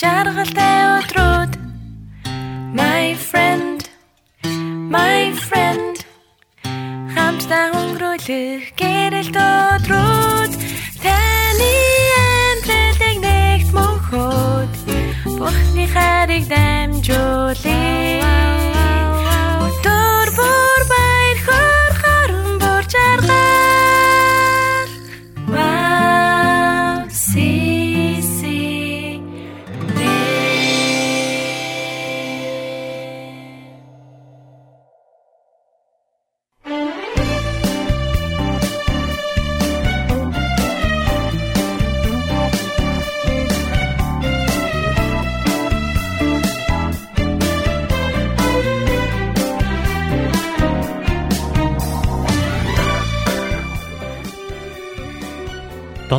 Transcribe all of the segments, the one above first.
жаргалтай өдрүүд. My friend my friend. Хамтдаа өнгөрөөх гэрэлт өдрүүд. Таны амьдралыг нэгт мөнхөд Бухны хариг дамжуул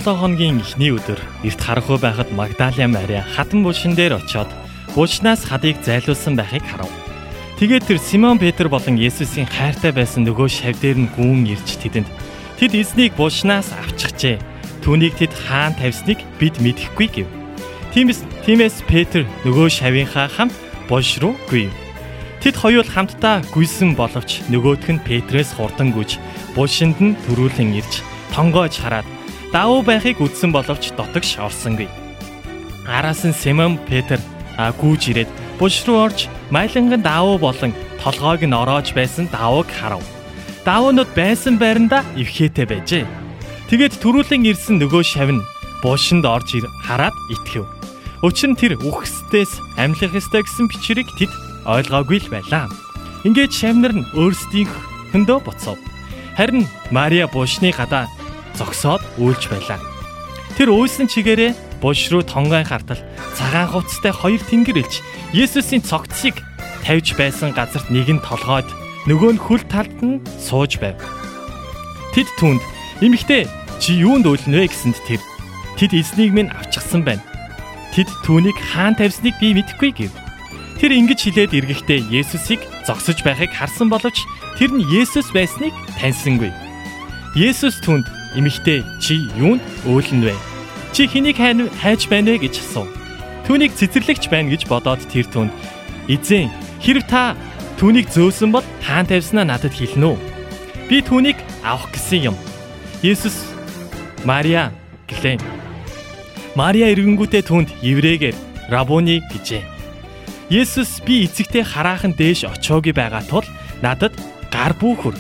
7 хоногийн эхний өдөр эрт харахгүй байхад Магдалия Мариа хатан булшин дээр очиод булшнаас хадыг зайлуулсан байхыг харав. Тэгээд тэр Симон Петр болон Есүсийн хайртай байсан нөгөө шав дээр нь гүн ирж тэдэнд тэд эзнийг булшнаас авчихжээ. Түүнийг тэд хаан тавьсныг бид мэдэхгүй гэв. Тиймээс тиймээс Петр нөгөө шавийнхаа хамт булш руу гүйв. Тэд хоёул хамтдаа гүйсэн боловч нөгөөх нь Петрээс хурдан гүйж булшинд нь төрүүлэн ирж тонгойж хараад давуу байхыг үздсэн боловч дотогш орсонгүй. Араас нь Симон Петр гүүж ирээд булш руу орж майланган давуу болон толгойг нь ороож байсан давууг харав. Давуунууд байсан байранда эвхээтэй байжээ. Тэгээд төрүүлэн ирсэн нөгөө шавн булшинд орж хараад итгэв. Нь тэр үхсдээс амьлах ёстой гэсэн бичвэрийг тэд ойлгоогүй л байлаа. Ингээд шавнар нь өөрсдийнхөндөө буцав. Харин Мария булшны гадаа зогсоод үйлж байлаа. Тэр уйсан чигээрээ булш руу тонгойн хартал цагаан хувцастай хоёр тэнгэр илж Есүсийн цогцыг тавьж байсан газарт нэг нь толгойд нөгөө нь хөл талд нь сууж байв. Тэд түнд эмэгтэй чи юунд үйлнэ гэсэнд тэр тэд эзнийг минь авчихсан байна. Тэд түүнийг хаан тавьсныг би мэдэхгүй гэв. Тэр ингэж хилээд эргэхдээ Есүсийг зогсож байхыг харсан боловч тэр нь Есүс байсныг таньсангүй. Есүс түнд Эмэгтэй чи юунд өөлн вэ? Чи хэнийг хайж байна вэ гэж асуув. Түүнийг цэцэрлэгч байна гэж бодоод тэр түнд эзэн хэрв та түүнийг зөөсөн бол хаан тавьснаа надад хэлнэ үү? Би түүнийг авах гэсэн юм. Есүс Мария гэлээ. Мария эргэнгүүтээ түнд еврейгээр рабуни гэжээ. Есүс би эцэгтэй хараахан дээш очоогүй байгаа тул надад гар бүхүр.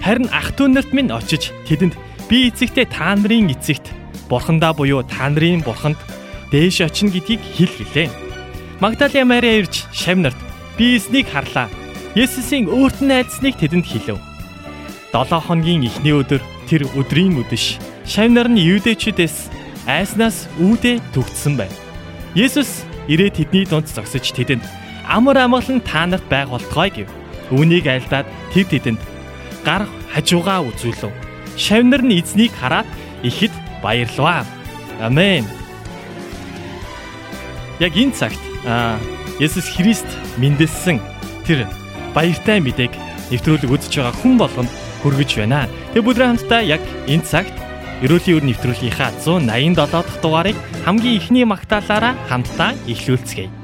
Харин ах トゥ нарт минь очиж тэдэнд Би эцэгтэй та нарын эцэгт бурхандаа буюу та нарын бурханд дээш очино гэдгийг хэл гэлээ. Магдалия Мария ирж шавнарт би эснийг харлаа. Есүсийн өөрт нь найдсныг тэдэнд хэлв. 7 хоногийн эхний өдөр тэр өдрийн өдөш шавнар нь юудэчүүдээс айснаас үүдэ төгтсөн байв. Есүс ирээд тэдний дунд зогсож тэдэнд амар амгалан та нарт байг болтгой гэв. Үүнийг айлдаад тэр тэдэнд гар хажуугаа үзүүлв шавнар нь эзнийг хараад ихэд баярлваа. Амен. Яг энэ цагт Есүс Христ мэндэлсэн тэр баяртай мэдээг нэвтрүүлэг үзэж байгаа хүн болгонд хүргэж байна. Тэгээ бүдрээ хамтдаа яг энэ цагт Ерөөлийн өр нэвтрүүлгийнхаа 187 дахь дугаарыг хамгийн ихний магтаалаараа хамтдаа эхлүүлцгээе.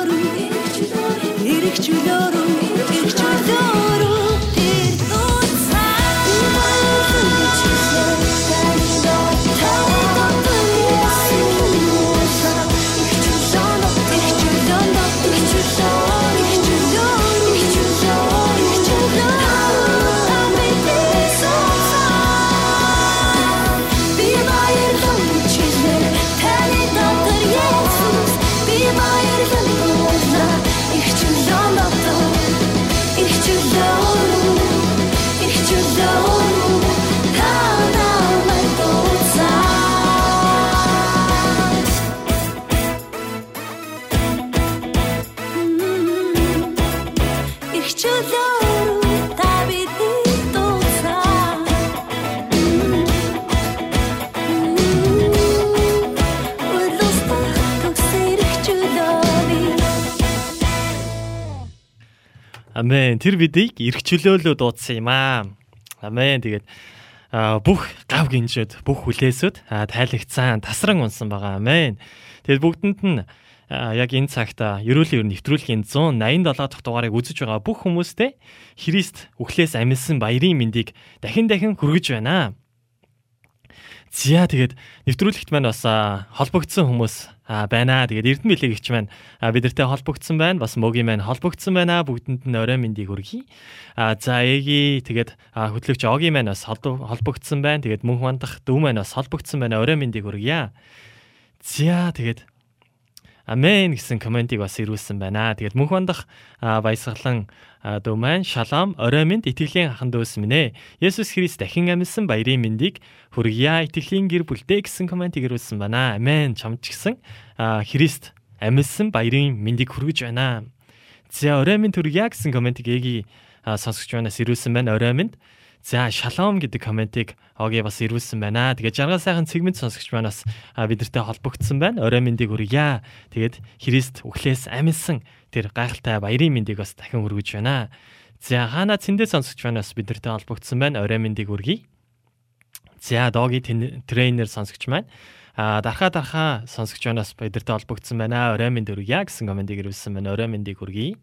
Амен. Тэр бидийг эрх чөлөөлөө дуудсан юм аа. Амен. Тэгээд бүх гав гинжүүд, бүх хүлээсүүд тайлагцсан, тасран унсан байгаа. Амен. Тэгээд бүгдэнд нь яг энэ цагт ерөөлийн ер нэвтрүүлгийн 187 дахь дугаарыг үзэж байгаа бүх хүмүүстээ Христ үхлээс амилсан баярын мэндийг дахин дахин хүргэж байна. Зя тэгээд нэвтрүүлэгт маань бас холбогдсон хүмүүс байна. Тэгээд Эрдэнэ билег ихч маань бидэртэй холбогдсон байна. Бас могийн маань холбогдсон байна. Бүгдэнд нь орой мэндийг хүргэе. За эги тэгээд хөтлөгч огийн маань бас холбогдсон байна. Тэгээд мөнх мандах дүү маань бас холбогдсон байна. Орой мэндийг хүргье. За тэгээд Амен гэсэн комментиг бас ирүүлсэн байна. Тэгээд мөнх бандах баясгалан дүү маань шалом орой минь итгэлийн ахан дүүс минь ээ. Есүс Христ дахин амьсан баярын мэндийг хүргье. Итгэлийн гэр бүлдээ гэсэн комментиг ирүүлсэн байна. Амен. Чамч гисэн Христ амьсан баярын мэндийг хүргэж байна. За орой минь түргье гэсэн комментиг эги сонсогч манаас ирүүлсэн байна. Орой минь За шалом гэдэг комментиг оги бас ирүүлсэн байна. Тэгээд жаргал сайхан цэгмэд сонсогч манаас бидэртэй холбогдсон байна. Орой мэндийг хүргье. Тэгээд Христ үхлээс амилсан тэр гайхалтай баярын мэндийг бас дахин хүргэж байна. За хаана цэндээ сонсогч манаас бидэртэй холбогдсон байна. Орой мэндийг хүргье. За доги трейнер сонсогч маань а дарха дарха сонсогч манаас бидэртэй холбогдсон байна. Орой мэнд хүргье гэсэн комментиг ирүүлсэн байна. Орой мэндийг хүргье.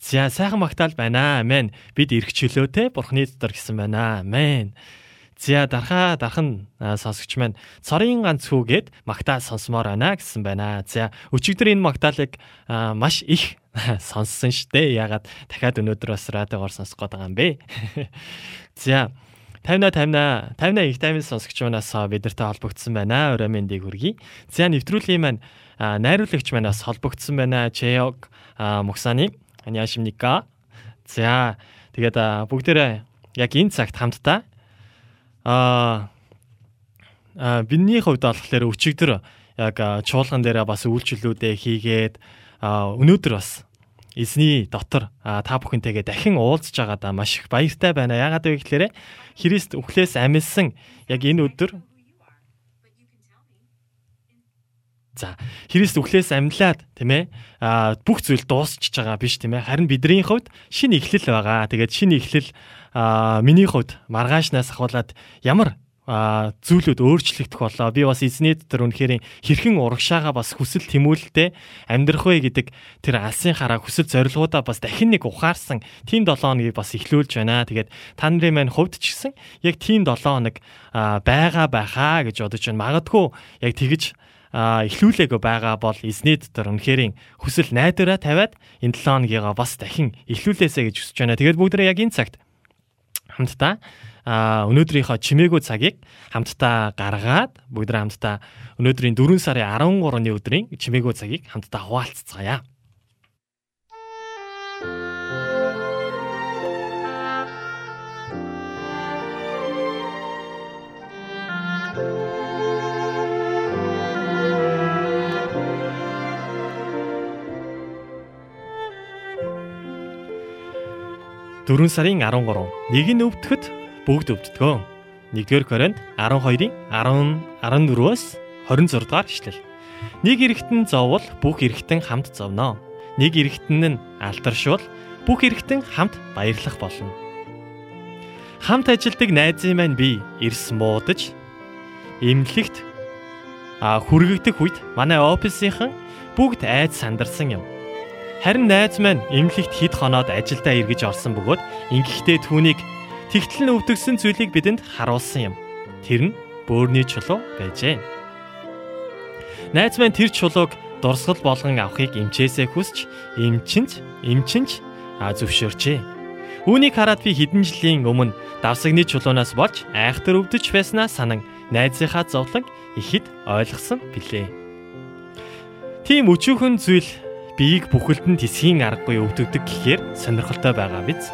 За сайхан магтаал байна. Амен. Бид эрх чөлөөтэй Бурхны дотор гэсэн байна. Амен. За дархаа дархан сонсогч маань цорын ганц хүүгээд магтаал сонсомоор байна гэсэн байна. За өчигдөр энэ магтаалыг маш их сонссон штэ. Ягаад дахиад өнөөдөр бас радиогоор сонсох гээд байгаа юм бэ? За 50 50 50 их таймын сонсогч манаас бидэртэй холбогдсон байна. Орой мэндийг хүргэе. За нэвтрүүлгийн маань найруулагч манаас холбогдсон байна. Чеог Муксаны 안녕하십니까? За тэгээд бүгдээрээ яг энэ цагт хамтдаа аа бидний хувьд болохоор өчигдөр яг чуулган дээр бас үйлчлэлүүдээ хийгээд өнөөдөр бас эзний дотор та бүхэнтэйгээ дахин уулзж байгаадаа маш их баяртай байна. Яагаад вэ гэхээр Христ үхлээс амилсан яг энэ өдөр За Христ үхлээс амьлаад тийм ээ бүх зүйл дуусчихж байгаа биш тийм ээ харин бидний хувьд шинэ эхлэл байгаа. Тэгээд шинэ эхлэл миний хувьд маргаашнаас ахуулаад ямар зүйлүүд өөрчлөгдөх болоо. Би бас эзний дотор үнэхээр хэрхэн урагшаага бас хүсэл тэмүүлэлтэй амьдрах вэ гэдэг тэр алсын хараа хүсэл зорилгоудаа бас дахин нэг ухаарсан тийм 7 хоногийг бас эхлүүлж байна. Тэгээд та нарын маань хувьд ч гэсэн яг тийм 7 хоног байгаа байхаа гэж бодож байна. Магадгүй яг тэгж эхлүүлээгөө байгаа бол эзний дотор үнэхээр хүсэл найдвараа тавиад энэ 7 хоногийгаа бас дахин эхлүүлээсэ гэж хүсэж байна. Тэгээд бүгдээ яг энэ цагт хамтдаа өнөөдрийнхөө чимээгүй цагийг хамтдаа гаргаад бүгд хамтдаа өнөөдрийн 4 сарын 13-ны өдрийн чимээгүй цагийг хамтдаа хуваалцгаая. Дөрвөн сарын 13 нэг нь өвдөхөд бүгд өвддгөө. 1-р Коринт 12-ийн 10 14-өөс 26 дугаар ишлэл. Нэг эрэгтэн зоввол бүх эрэгтэн хамт зовно. Нэг эрэгтэн нь алдаршвал бүх эрэгтэн хамт баярлах болно. Хамт ажилдаг найзын маань би эрс муудаж эмнэлэгт а хүргэгдэх үед манай офисынхан бүгд айд сандарсан юм. Харин найз маань эмнэлэгт хэд хоноод ажилдаа эргэж орсон бөгөөд ингэхдээ түүнийг Тэгтэл нь өвдөгсөн зүйлийг бидэнд харуулсан юм. Тэр нь бөөрийн чулуу байжээ. Найз маань тэр чулууг дурсгал болгон авахыг эмчээсээ хүсч эмчинч а зөвшөөрчээ. Үүнийг хараад би хэдэн жилийн өмнө давсагны чулуунаас болж айхтар өвдөж байснаа санан найзынхаа зовлон ихэд ойлгосон билээ. Тийм өчүүхэн зүйл биеийг бүхэлдэн тисхийн аргагүй өвдөгдөг гэхээр сонирхолтой байгаа биз?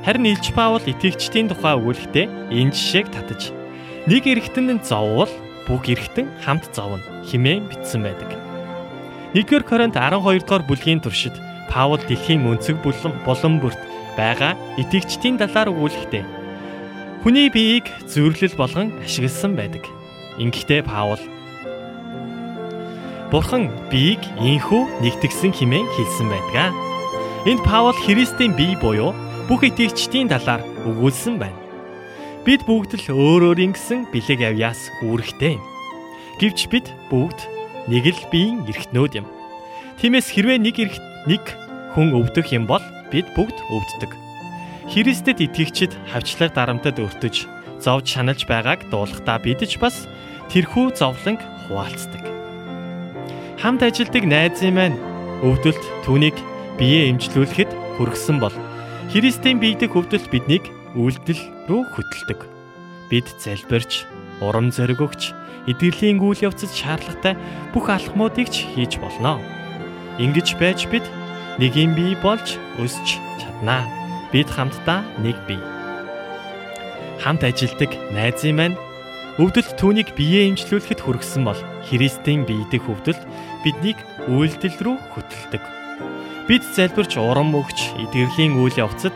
Харин Илж Паул итгэгчдийн тухай өгүүлэхдээ энэ жишээг татаж нэг эрэгтэн зоввол бүх эрэгтэн хамт зовно химээ бичсэн байдаг. 1-р Коринт 12 дугаар бүлгийн туршид Паул дэлхийн өнцөг булан бүрт байгаа итгэгчдийн талаар өгүүлэхдээ хүний биеийг зүрлэл болгон ашигласан байдаг. Ингэхдээ Паул Бурхан биеийг инхүү нэгтгсэн хэмээн хэлсэн байдаг. Энд Паул Христийн бие буюу бүх итгэгчдийн талаар өгүүлсэн байна. Бид бүгд л өөр өөрийн гэсэн бэлэг авьяас үүрэгтэй. Гэвч бид бүгд нэг л биеийн эрхтнүүд юм. Тиймээс хэрвээ нэг эрх нэг хүн өвдөх юм бол бид бүгд өвддөг. Христэд итгэгчид хавчлаг дарамтад өртөж, зовж шаналж байгааг дуулахдаа бид ч бас тэрхүү зовлонг хуваалцдаг. Хамт ажилдаг найзын маань өвдөлт түүнийг бие эмчлүүлэхэд хүргэсэн бол Христийн биедэх хөвдөл биднийг үйлдэл рүү хөтэлдэг. Бид залбирч, урам зориг өгч, эдгэрлийн үйл явцад шаардлагатай бүх алхмуудыг ч хийж болно. Ингиж байж бид нэгийн бие болж өсч чаднаа. Бид хамтдаа нэг бие. Хамт ажилдаг найзын маань өвдөлт түүнийг биеэ имжлүүлэхэд хүргэсэн бол Христийн биедэх хөвдөл биднийг үйлдэл рүү хөтэлдэг. Бид залбирч урам өгч эдгэрлийн үйл явцад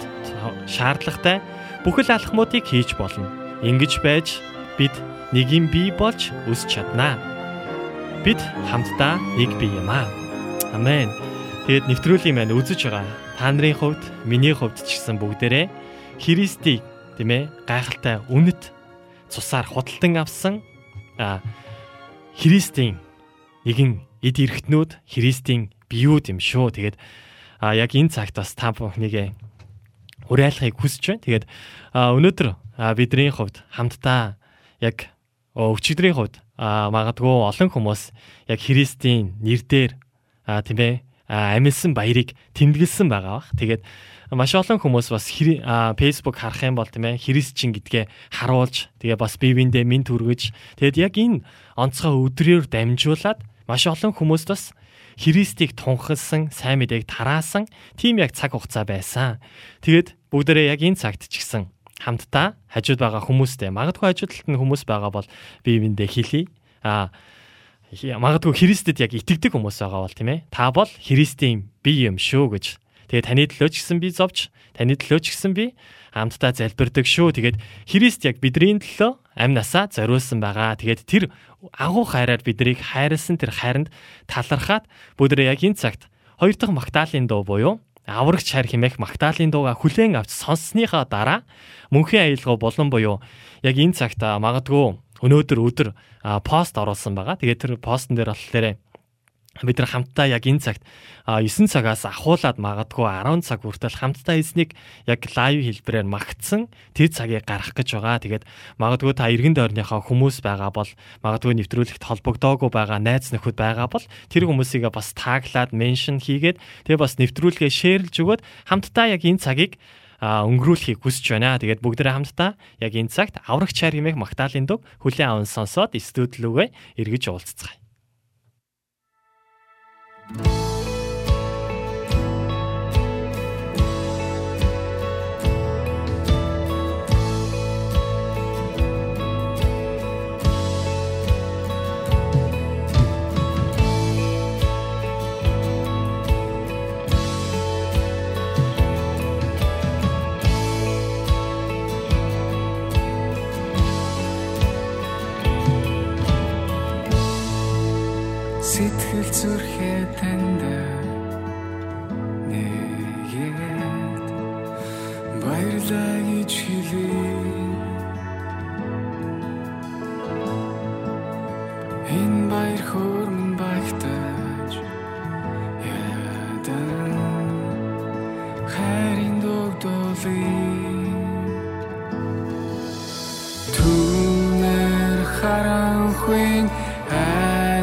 шаардлагатай бүхэл алхмуудыг хийж болно. Ингэж байж бид нэгэн бие болж өсч чаднаа. Бид хамтдаа нэг бие юм аа. Амен. Тэгэд нэвтрүүлгийн маань үзэж байгаа та нарын хувьд, миний хувьд ч гэсэн бүгдээрээ Христийг тийм ээ гайхалтай үнэт цусаар худалдан авсан Христийн нэгэн эд эрхтнүүд Христийн биеуд юм шүү. Тэгээд а яг энэ цагт бас та бүхнийг уриалахыг хүсэж байна. Тэгээд өнөөдөр бидний хувьд хамтдаа яг өчигдрийн хувьд магадгүй олон хүмүүс яг Христийн нэрээр тийм ээ амилсан баярыг тэмдэглэсэн байгаа бах. Тэгээд маш олон хүмүүс бас Facebook харах юм бол тийм ээ христчин гэдгээ харуулж тэгээ бас бие биендээ минь түргэж тэгээд яг энэ онцгой өдрөөр дамжуулаад маш олон хүмүүст бас Христийг тунхагласан сайн мэдээг тараасан тийм яг цаг хугацаа байсан. Тэгээд бүгдээрээ яг энэ цагт ч гэсэн хамтдаа хажууд байгаа хүмүүстэй магадгүй хажууд талд нь хүмүүс байгаа бол бие биендээ хэлий. Аа магадгүй Христэд яг итгэдэг хүмүүс байгаа бол тийм ээ. Та бол Христийн бие юм шүү гэж. Тэгээ таны төлөө ч гэсэн би зовж, таны төлөө ч гэсэн би хамтдаа залбирдаг шүү. Тэгээд Христ яг бидний төлөө амь насаа зориулсан байгаа. Тэгээд тэр агуу хайраар биднийг хайрлсан тэр хайранд талархаад бүгд яг энэ цагт хоёр дахь Магдалины дуу буюу аврагч хайр хэмээх Магдалины дууга хүлээн авч сонссныхаа дараа мөнхийн аялгаа болон буюу яг энэ цагт магадгүй өнөөдөр өдөр пост оруулсан байгаа. Тэгээд тэр постн дээр болохоор бид нар хамтдаа яг энэ цагт 9 цагаас ахуулаад магадгүй 10 цаг хүртэл хамтдаа эзнийг яг лайв хэлбэрээр магтсан тэр цагийг гаргах гэж байгаа. Тэгээд магадгүй та иргэн дойрныхоо хүмүүс байгаа бол магадгүй нэвтрүүлэгт холбогдоогүй байгаа найз нөхөд байгаа бол тэр хүмүүсийг бас таглаад меншн хийгээд тэгээ бас нэвтрүүлгээ шеэрлж өгөөд хамтдаа яг энэ цагийг өнгөрүүлэхийг хүсэж байна. Тэгээд бүгдээ хамтдаа яг энэ цагт аврагч чар хэмээх магтаалын дуг хүлээн аван сонсоод студиологоо эргэж уулзцгаая. Сэтгэл баяр хөрмөн багтаж ядан хайрын догдолыг Түнэр харанхуйн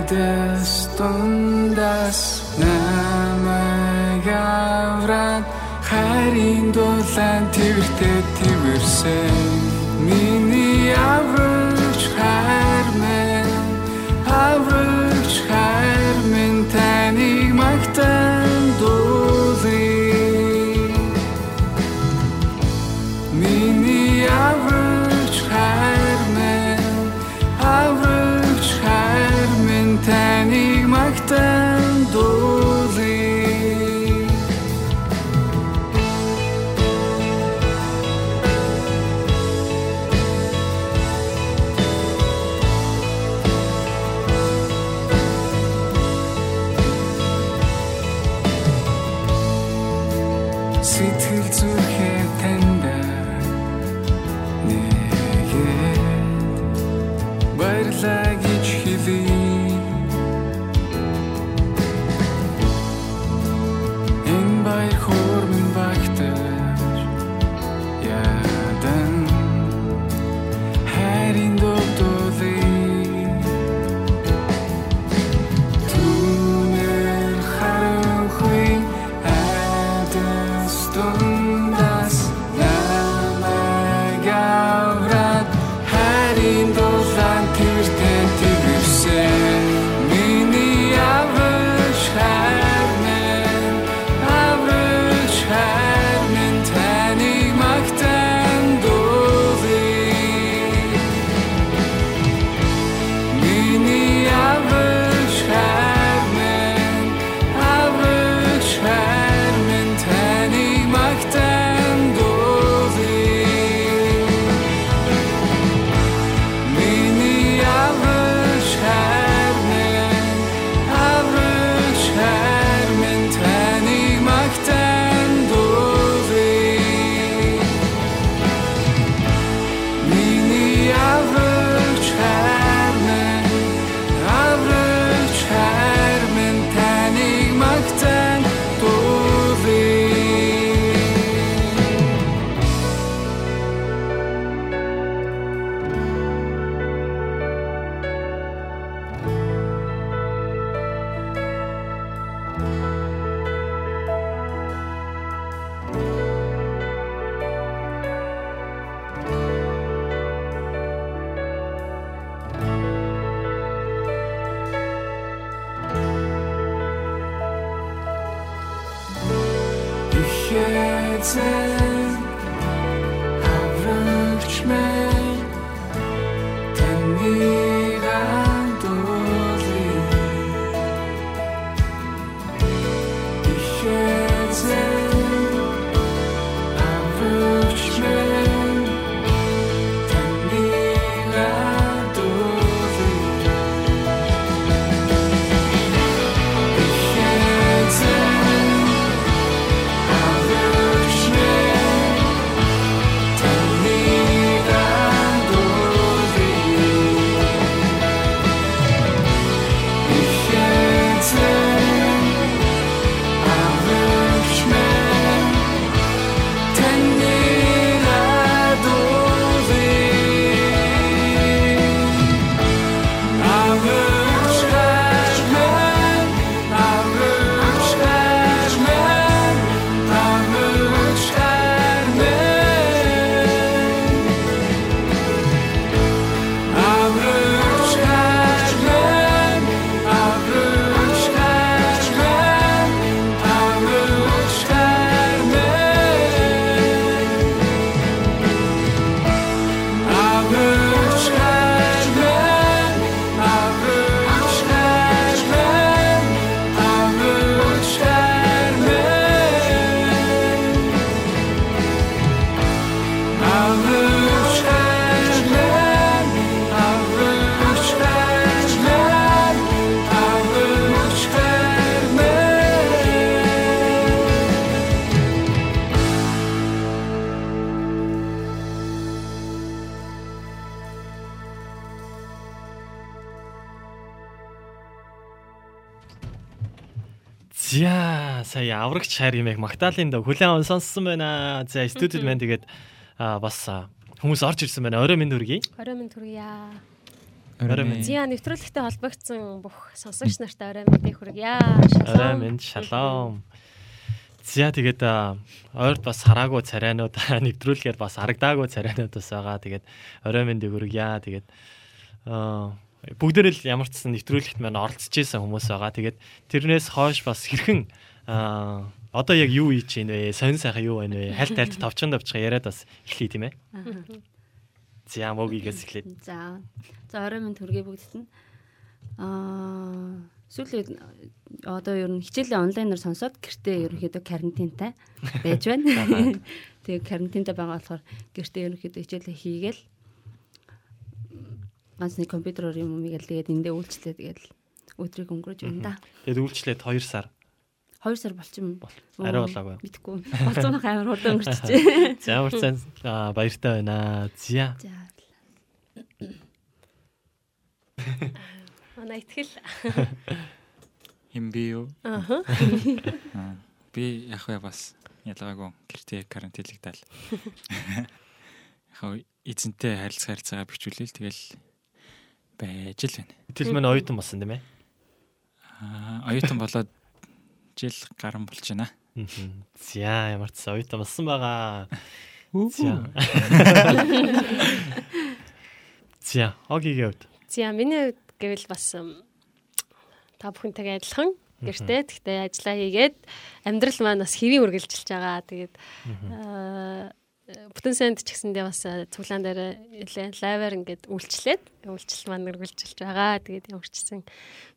Эдэстундас намайг авраад хайрын дулаан тэртээ тэрсэн миний аврагч хайр аврагч хайр юмэг Магдалины дог хүлэн аван сонссон байна. За студид маань тэгээд бас хүмүүс орж ирсэн байна. Орой минь хүргэе. Орой минь түргийа. Орой минь. Зя нэвтрүүлэгтэй холбогдсон бүх сонсогч нартай орой минь хүргье. Орой минь шалом. За тэгээд а, ойрд бас хараагүй царайнууд нэвтрүүлгээр бас харагдаагүй царайнууд бас байгаа. Тэгээд орой минь хүргье. Тэгээд а бүгдээр л ямар ч сан нэвтрүүлэгт маань оролцож исэн хүмүүс байгаа. Тэгээд тэрнээс хойш бас хэрхэн а одоо яг юу хийж ийн вэ? Сонин сайхан юу байна вэ? Хальт хальт товчхон товчхон яриад бас эхлэе тийм ээ. За мөгийгээс эхлэе. За. За орой минь төргий бүгдт нь. Аа сүүлийн одоо ер нь хичээлээ онлайнаар сонсоод гэртээ ерөнхийдөө карантинтай байж байна. Тэгээ карантинтай байгаа болохоор гэртээ ерөнхийдөө хичээлээ хийгээл ганц нэг компьютероор юм уу гээл тэгээд эндээ үйлчлээ тэгээд өдрийг өнгөрөөж байна да. Тэгээд үйлчлээд 2 сар 2 сар болчих юм. арай болоогүй. Мэдгүй. Болцоонох амар хурдан өнгөрчихжээ. За ямар сайн баяртай байна. Зя. За. Манай итгэл. Хим би юу? Аха. Аа, Би яг вэ бас ялгаагүй гэртээ карантинлэгдэл. Яг эзэнтэй харилцаа харилцаагаа бичүүлээл тэгэл байж л байна. Тэл мань оюутан болсон тийм ээ. Аа, оюутан болоод жил гарan болж байна. За ямар ч сан оюутан болсон байгаа. За. За, огигийн хувьд. Зя миний хувьд гэвэл бас та бүхэнтэйгээ адилхан гэртээ тэгтээ ажиллаа хийгээд амьдрал маань бас хэвийн үргэлжилж байгаа. Тэгээд аа, бүтэн санд ч гэсэндээ бас цуглаан дээр нэлээ лайваар ингээд үйлчлээд үйлчлэл маань үргэлжилж байгаа. Тэгээд ямар ч гэсэн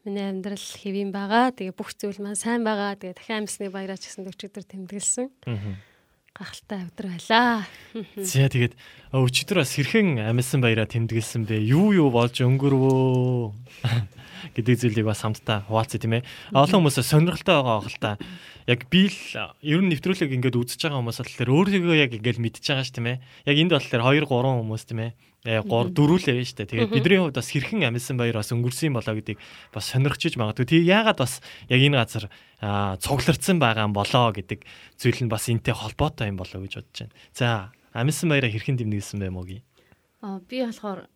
миний амьдрал хэвийн байгаа. Тэгээд бүх зүйл маань сайн байгаа. Тэгээд дахин амьсны баяраа ч гэсэн өчигдөр тэмдэглэсэн. Гахалтай өдөр байлаа. За тэгээд өчигдөр бас хэрхэн амьсан баяраа тэмдэглэсэн бэ? Юу юу болж өнгөрвөө гэдэг зүйлийг бас хамтдаа хуваалцъя тийм ээ. Олон хүмүүс сонирхолтой байгаа хэл та. Яг би л ер нь нэвтрүүлэг ингээд үзэж байгаа хүмүүс болохоор өөрийгөө яг ингээд мэдчихэж байгаа ш тийм ээ. Яг энд болохоор 2 3 хүмүүс тийм ээ. Э 3 дөрүүлээ шүү дээ. Тэгээд бидний хувьд бас хэрхэн амьсан баяр бас өнгөрсөн болоо гэдгийг бас сонирхчиж магадгүй. Тэг яагаад бас яг энэ газар а, цуглардсан байгаа юм болоо гэдэг зүйл нь бас энтэй холбоотой юм болоо гэж бодож байна. За, амьсан баяраа хэрхэн дэмнэсэн бэ мөгийн? Аа би болохоор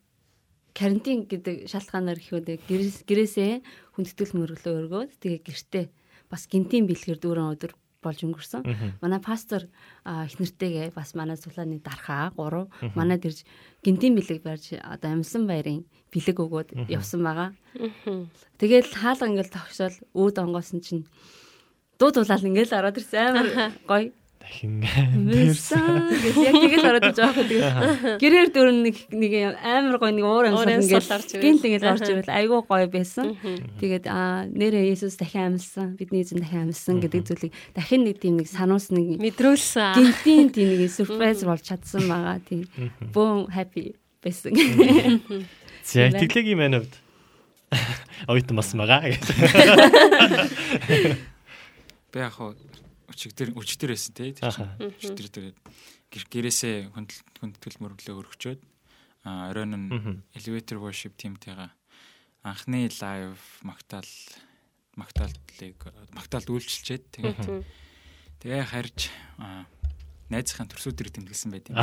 карантин гэдэг шалтгаанаар ихэд гэрээс гэрээсээ хүндэтгэл мөрөглөө өргөөд тэгээ гэртээ бас гинтийн бэлгээр дүүрэн өдөр болж өнгөрсөн. Манай пастор их нэртэйгээ бас манай цуглааны дархаа 3 манад ирж гинтийн бэлэг барьж одоо амьсан баярын бэлэг өгөөд явсан байгаа. Тэгэл хаалга ингээл тогшоол үүд онгоосон чинь дуу дуулаад ингээл ороод ирсэн. Амар гоё Дахин гэж яг тэгэл ороод иж байгаа тэгээд гэрээр дөрөн нэг нэг амар гоё нэг уур амьсгал ингээд гинт ингээд орж ирэл айгүй гоё байсан. Тэгээд аа нэрээ Есүс дахин амьсан бидний эзэн дахин амьсан гэдэг зүйлийг дахин нэг тийм нэг сануус нэг Мэдрүүлсэн. гинтийн тийм нэг сюрприз болж чадсан байгаа. Тийм. Бөөн happy байсан. За, итгэлгийн маань хувьд оюутан болсон байгаа. Гэж. Би яг хоо өчигдөр өчигдөр байсан тий. Тэр Аха. чинь өчигдөр тэгээд гэр гэрээсээ хүндэл хүндэтгэл мөрөглөө өргөчөөд оройн нь elevator worship teamтэйгээ анхны лайв магтаал магтаалтлыг магтаалд үйлчилчээд тэгээд тэгээ харж аа найзынхаа төрсөдөр тэмдэглэсэн байт юм.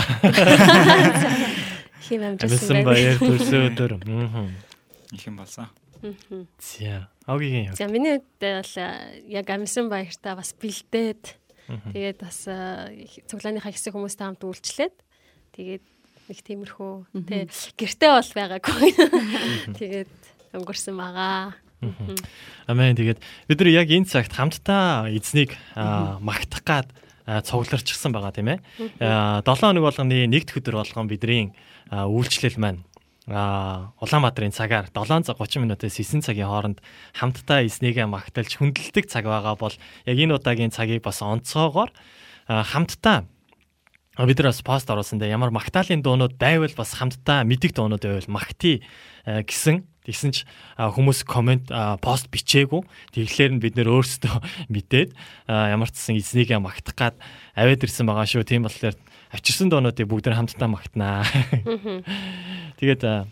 Хим амжилтсан байна. баяр төрсөн өдөр. Их юм болсон. За, огигийн хувьд. За миний хувьд бол яг амьсан баяртаа бас бэлдээд тэгээд бас цуглааныхаа хэсэг хүмүүстэй хамт үйлчлээд тэгээд нэг тиймэрхүү тий гэртээ бол байгаагүй. Тэгээд өнгөрсөн байгаа. Амен. Тэгээд бид нар яг энэ цагт хамтдаа эзнийг магтах гад цугларчсан байгаа тийм ээ. Аа, 7 хоног болгоны нэгд өдөр болгон бидний үйлчлэл маань а Улаанбаатарын цагаар 7:30 минутаас 9 цагийн хооронд хамтдаа эзнийгээ магталж хүндэлдэг цаг байгаа бол яг энэ удаагийн цагийг бас онцгоогоор а, хамтдаа бид нар бас пост оруулсан дээр ямар магтаалын дуунууд байвал бас хамтдаа мэддэг дуунууд байвал магтий э, гэсэн. Тэгсэн ч хүмүүс комент пост бичээгүй. Тэгэхээр нь бид нөр өөрсдөө мэдээд ямар ч гэсэн эзнийгээ магтах гад аваад ирсэн байгаа шүү. Тийм болохоор авчирсан дуунуудыг бүгд нэр хамтдаа магтнаа тэгээд а,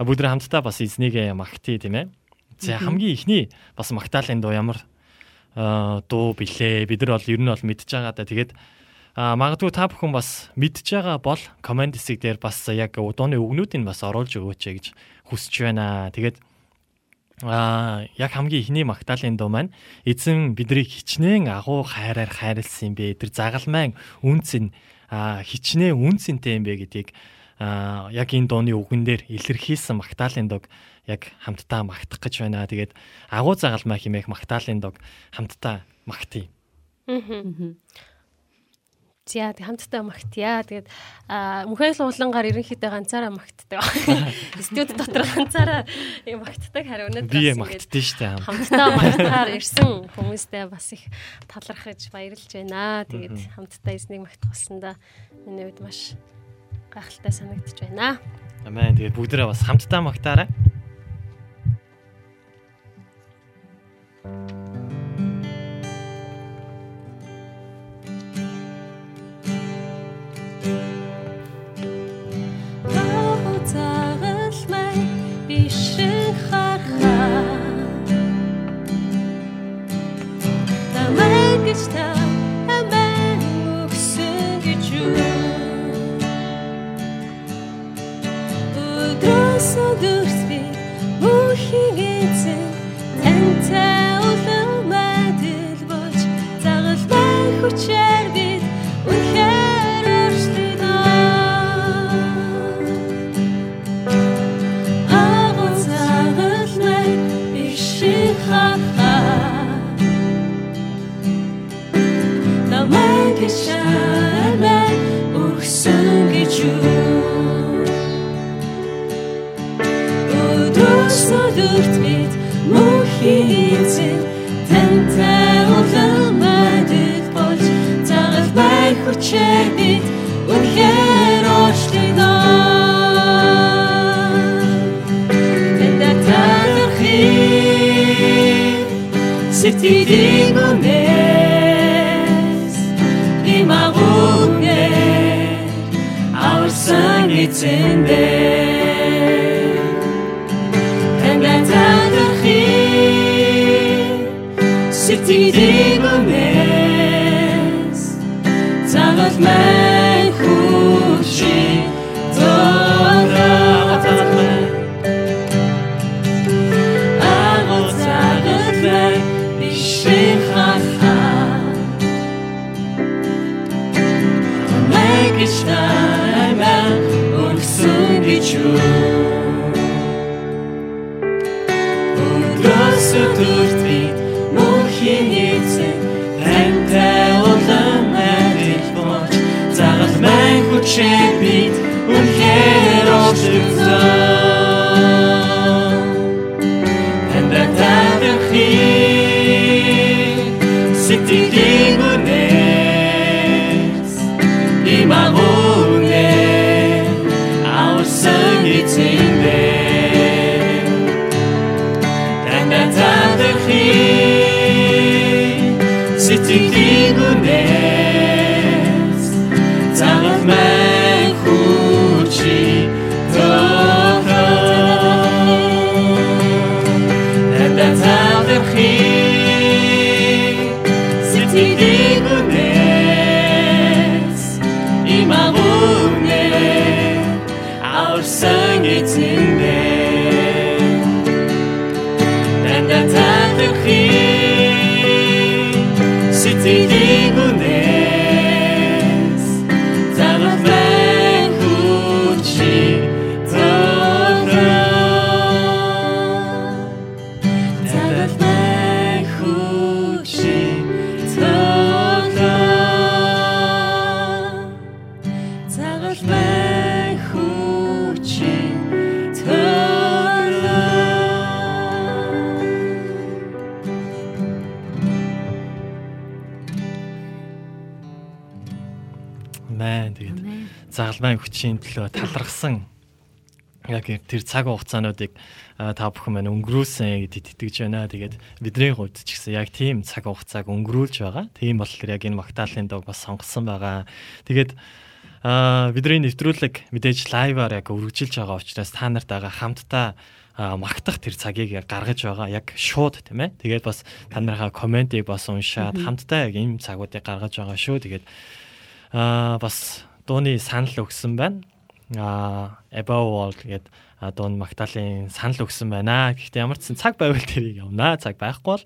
бүгд нэр хамтдаа бас эзнийгээ магтий тийм ээ за хамгийн ихний бас магтаалын дуу ямар дуу билээ. Бид нар бол ер нь бол мэдж байгаа да. Тэгээд аа магадгүй та бүхэн бас мэдж байгаа бол комент хэсэг дээр бас яг дууны үгнүүдийг бас оруулж өгөөч гэж хүсэж байна. Тэгээд Аа яг хамгийн ихний магтаалын дуу маань эзэн бидрийг хичнээн агуу хайраар хайрлсан юм бэ. Тэр загалмайн үнц нь хичнээн үнцэнтэй юм бэ гэдгийг яг энэ дууны үгэн дээр илэрхийлсэн магтаалын дог яг хамтдаа магтах гэж байна. Тэгээд агуу загалмай химээх магтаалын дог хамтдаа магтъя. Аа. За тэг хамтдаа магтъя. Тэгээд мөхөл уулангаар ерөнхийдөө ганцаараа магтдаг. Студ дотор ганцаараа юм магтдаг. Харин өнөөдөр би магтдээ штэ хамтдаа магтахаар ирсэн хүмүүстэй бас их талархаж баярлж байна. Тэгээд хамтдаа эзнийг магтах болсондоо миний хувьд маш гайхалтай санагдчих байна. Амен. Тэгээд бүгдээрээ бас хамтдаа магтаарай. 深海。Авсан хүчийн төлөө талархсан яг тэр цаг хугацаануудыг та бүхэн маань өнгөрүүлсэн гэдэгт итгэж байна. Тэгээд бидний хувьд ч гэсэн яг тийм цаг хугацааг өнгөрүүлж байгаа. Тийм болохоор яг энэ магтаалын дог бас сонгосон байгаа. Тэгээд а бидний нэвтрүүлэг мэдээж лайваар яг үргэлжилж байгаа учраас та нарт байгаа хамтдаа магтах тэр цагийг яг гаргаж байгаа яг шууд тийм ээ. Тэгээд бас та нарынхаа комментиг бас уншаад хамтдаа яг ийм цагуудыг гаргаж байгаа шүү. Тэгээд аа бас дууны санал өгсөн байна. Аа Above All гэдэг дуун Магдалины санал өгсөн байна. Гэхдээ ямар ч сан цаг байвал тэрийг явнаа. Цаг байхгүй бол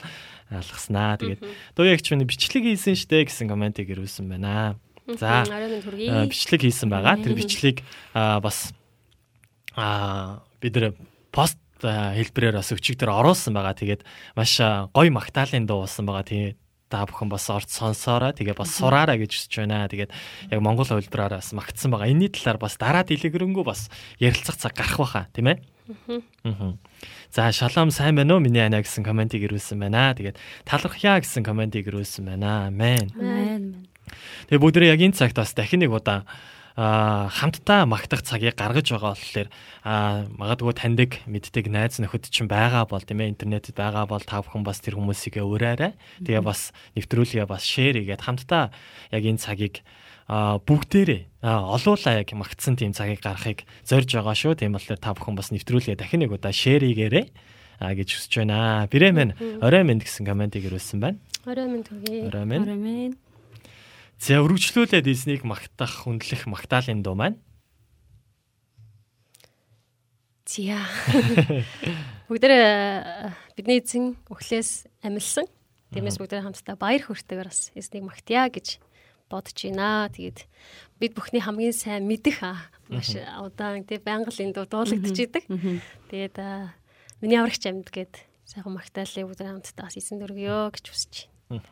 алгаснаа. Тэгээд дуу ягч минь бичлэг хийсэн штэ гэсэн комментиг ирүүлсэн байна. За бичлэг хийсэн байгаа. Тэр бичлэгийг бас а бид нэр пост хэлбэрээр бас өчигдөр оруулсан байгаа. Тэгээд маш гоё магтаалын дуу болсон байгаа. Тэгээд та бүхэн бас орц сонсоорой. Тэгээ бас сураарай гэж хүсэж байна. Тэгээд яг монгол хувилбараар бас магтсан байгаа. Энэний талаар бас дараа дэлгэрэнгүй бас ярилцах цаг гарах байхаа, тийм ээ? Аа. За шалом сайн байна уу? Миний ана гэсэн комментиг ирүүлсэн байна. Тэгээд талархъя гэсэн комментиг ирүүлсэн байна. Амен. Мэн. Тэгээ бүгдээ яг энэ цагт бас дахин нэг удаа хамтдаа магтах цагийг гаргаж байгаа болохоор магадгүй таньдаг мэддэг найз нөхөд чинь байгаа бол тийм ээ интернетэд байгаа бол та бүхэн бас тэр хүмүүсийгээ ураарай. Тэгээ бас нэвтрүүлгээ бас шеэр хийгээд хамтдаа яг энэ цагийг а бүгдээрээ олуулаа яг магтсан тийм цагийг гаргахыг зорж байгаа шүү. Тийм болохоор та бүхэн бас нэвтрүүлгээ дахин нэг удаа шеэр хийгээрэй а гэж хүсэж байна. Бирэмэн орой минь гэсэн комментиг ирүүлсэн байна. Орой минь хүргэе. Орой минь. Амен. За өргөжлүүлээд эзнийг магтах, хүндлэх магтаалын дуу маань. Зя. Бүгдээ бидний эзэн өглөөс амилсан. Тиймээс бүгдээ хамтдаа баяр хөөртэйгээр бас эзнийг магтъя гэж бодож байна. Тэгээд бид бүхний хамгийн сайн мэдих аа маш удаан тий байнга л энэ дуу дуулагдж идэг. Тэгээд аа, миний аврагч амьд гээд сайхан магтаалыг бүгдээ хамтдаа бас эзэн дөргөё гэж хүсэж байна.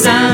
sun.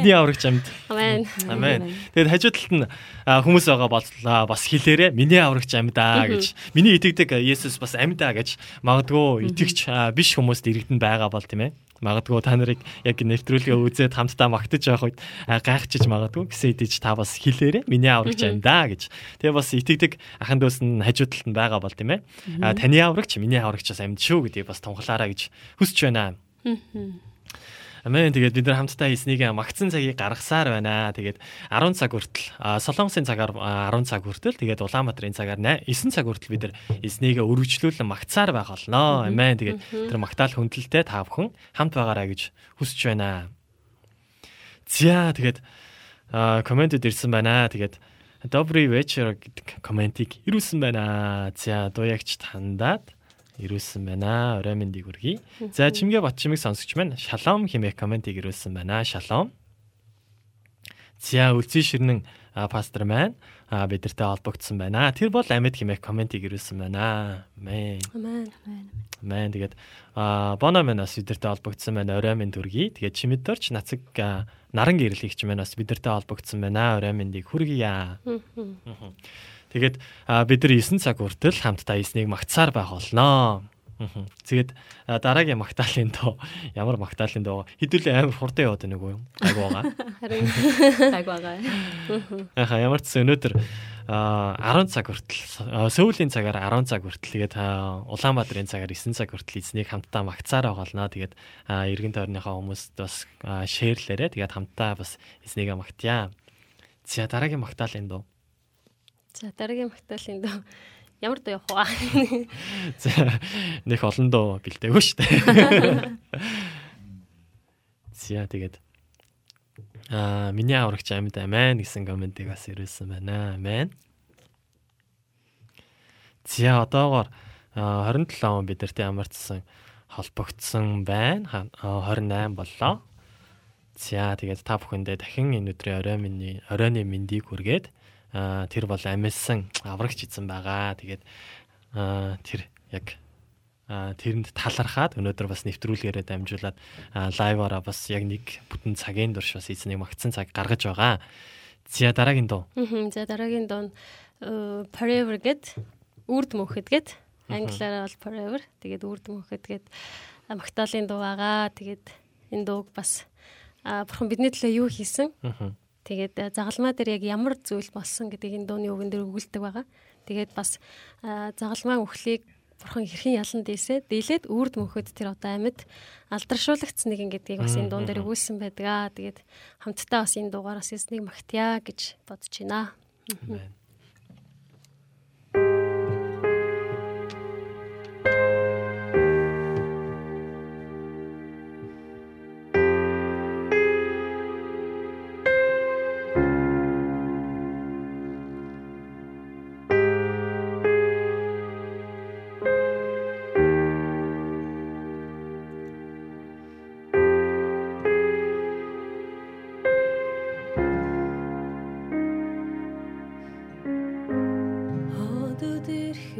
Бидний аврагч амьд. Амен. Амен. Тэгээд хажуу талд нь хүмүүс байгаа боллоо бас хэлээрэ миний аврагч амьдаа гэж. Миний итгэдэг Есүс бас амьдаа гэж магадгүй итгэж биш хүмүүст иргэдэн байгаа бол тийм ээ. Магадгүй та нарыг яг нэвтрүүлгээ үзээд хамтдаа магтаж явах үед а, гайхчихж магадгүй гэсэн идэж та бас хэлээрэ миний аврагч амьдаа гэж. Тэгээ бас итгэдэг ахын дүүс нь хажуу талд нь байгаа бол тийм ээ. Таны аврагч миний аврагчаас амьд шүү гэдгийг бас тунхлаараа гэж хүсэж байна. Амен тэгээд бид нар хамтдаа хийснийг магтсан цагийг гаргасаар байна. Тэгээд 10 цаг хүртэл Солонгосын цагаар а, 10 цаг хүртэл тэгээд Улаанбаатарын цагаар 9 цаг хүртэл бид нар эснийг өргөжлүүлэн магтсаар байх болно. Амен тэгээд тэр магтаал хүндэлтэй та бүхэн хамт байгаарай гэж хүсэж байна. За тэгээд комментэд ирсэн байна. Тэгээд Добрый вечер гэдэг комментиг ирүүлсэн байна. За дуягч тандаад ирүүлсэн байна. Орой мэндийг хүргэе. За чимгээ батчмыг сонсогч маань шалом хэмээх комментиг ирүүлсэн байна. Шалом. За үлцэн ширнэн пастор маань а, бидэртэй холбогдсон байна. Тэр бол амьд хэмээх комментиг ирүүлсэн байна. Амен. Амен. Амен. Тэгээд а, боно маань бас бидэртэй холбогдсон байна. Орой мэнд хүргэе. Тэгээд чимэдэрч нацаг а, наран гэрэлхийгч маань бас бидэртэй холбогдсон байна. Орой мэндийг хүргье. Мгм. Тэгээд бид нар 9 цаг хүртэл хамтдаа эснийг магтсаар байх болноо. Тэгээд дараагийн магтаалын доо ямар магтаалын доо хэдүүлээ амар хурдан яваад байна уу? Айгу байгаа. Харин Таг байгаа. Яха ямар ч өнөөдөр а, 10 цаг хүртэл Сөүлийн цагаар 10 цаг хүртэл тэгээд Улаанбаатарын цагаар 9 цаг хүртэл эзнийг хамтдаа магтсаар байгаа тэгээд эргэн тойрныхоо хүмүүст бас а, шеэрлээрэ тэгээд хамтдаа бас эзнийг магтъя. За дараагийн магтаалын доо. За дараагийн магтаалын доо ямар доо явах вэ? За нэх олон доо бэлдээгүй шүү дээ. За тэгээд аа миний аврагч амьд амин гэсэн комментиг бас ирүүлсэн байна. Амин. За одоогоор аа, 27 он бидэртэй амарчсан холбогдсон байна. Ха- аа, 28 боллоо. За тэгээд та бүхэндээ дахин энэ өдрийн орой миний оройны мэндийг хүргээд тэр бол амьсан аврагч эзэн байгаа. Тэгээд аа, тэр яг аа, тэрэнд талархаад өнөөдөр бас нэвтрүүлгээрээ дамжуулаад аа, лайваараа бас яг нэг бүтэн цагийн турш бас эзнийг магтсан цаг гаргаж байгаа. За дараагийн дуу. За дараагийн нь э, forever гэд үрд мөхөд гэд англиараа бол forever. Тэгээд үрд мөхөд гэд магтаалын дуу байгаа. Тэгээд энэ дууг бас бурхан бидний төлөө юу хийсэн? Мгм. Тэгээд а, загалмаа дээр яг ямар зүйл болсон гэдгийг энэ дууны үгэн дээр өгүүлдэг байгаа. Тэгээд бас а, загалмаа өхлийг бурхан хэрхэн ялан дээсээ дийлээд үрд мөхөд тэр одоо амьд алдаршуулгдсан нэгэн гэдгийг бас энэ дуун дээр өгүүлсэн байдаг аа. Тэгээд хамтдаа бас энэ дуугаараас эснийг магтъя гэж бодож байна. Амен.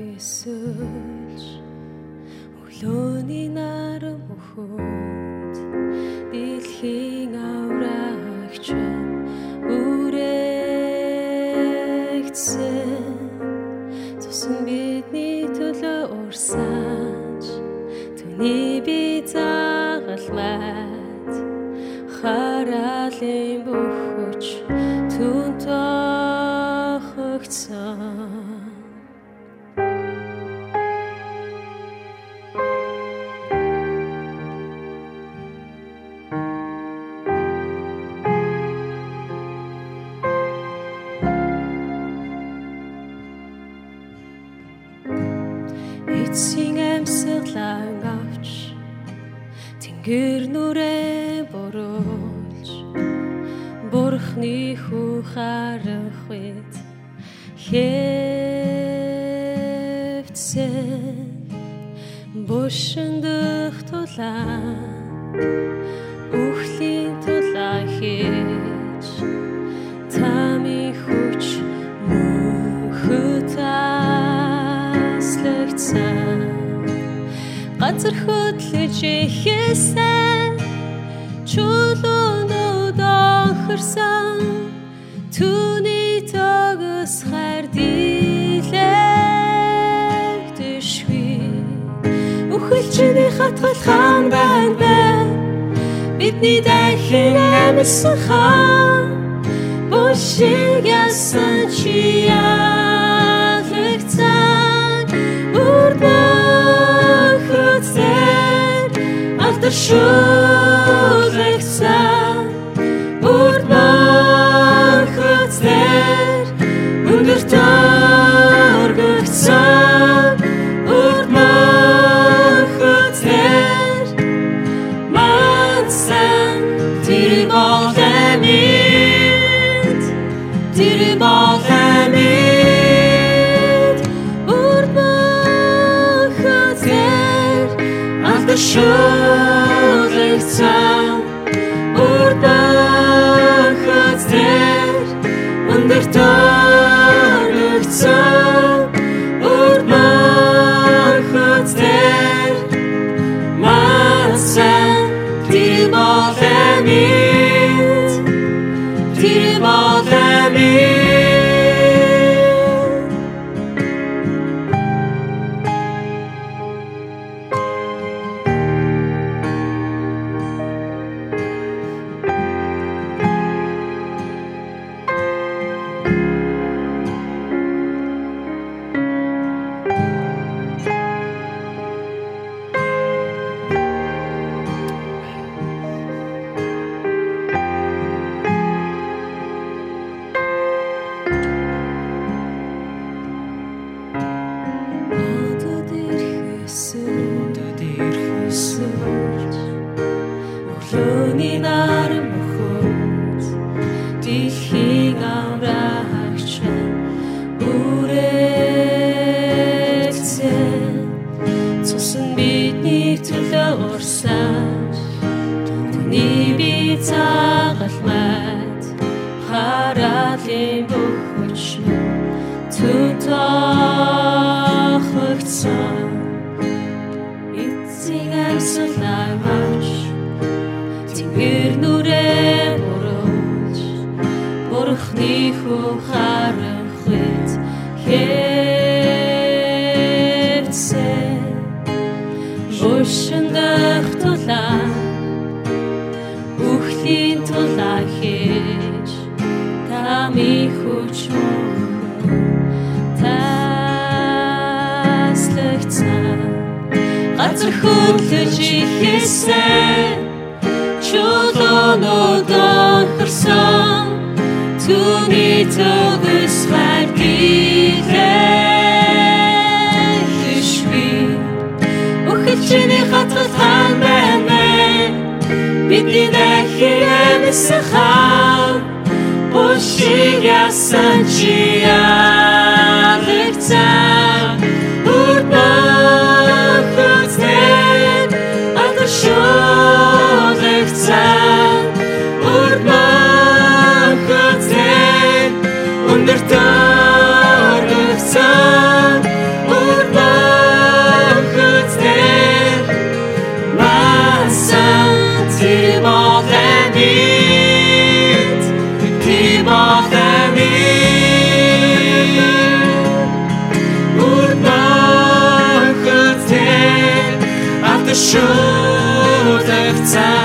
хэсэж өглөөний нар мөхөд дэлхийн аврагч үрэгцэн. Тусан бидний төлөө урсаж түүний би загалмай автошуулагцан урмахтэн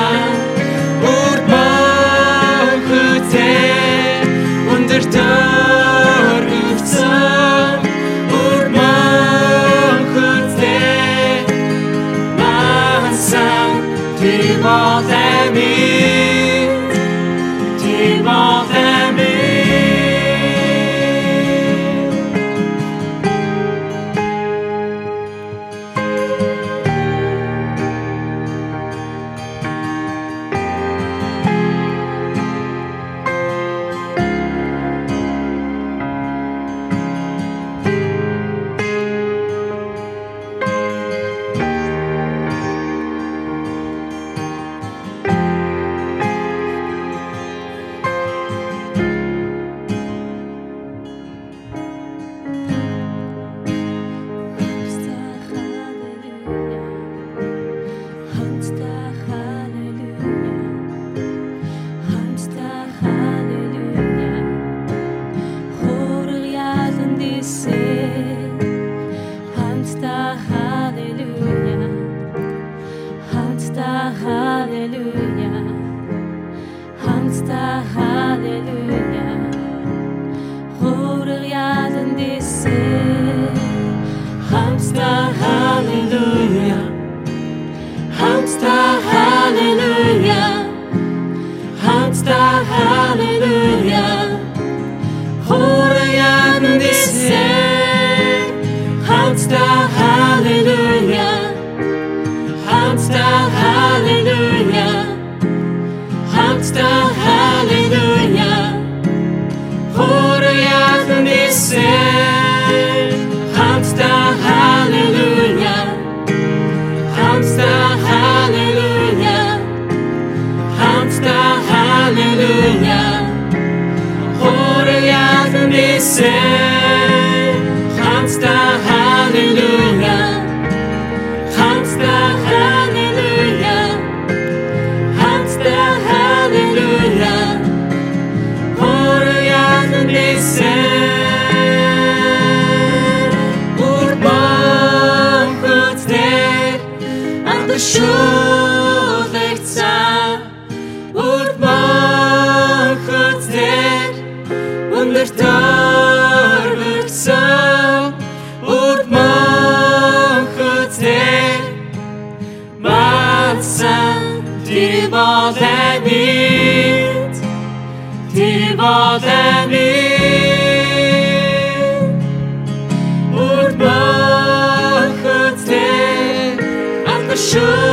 true.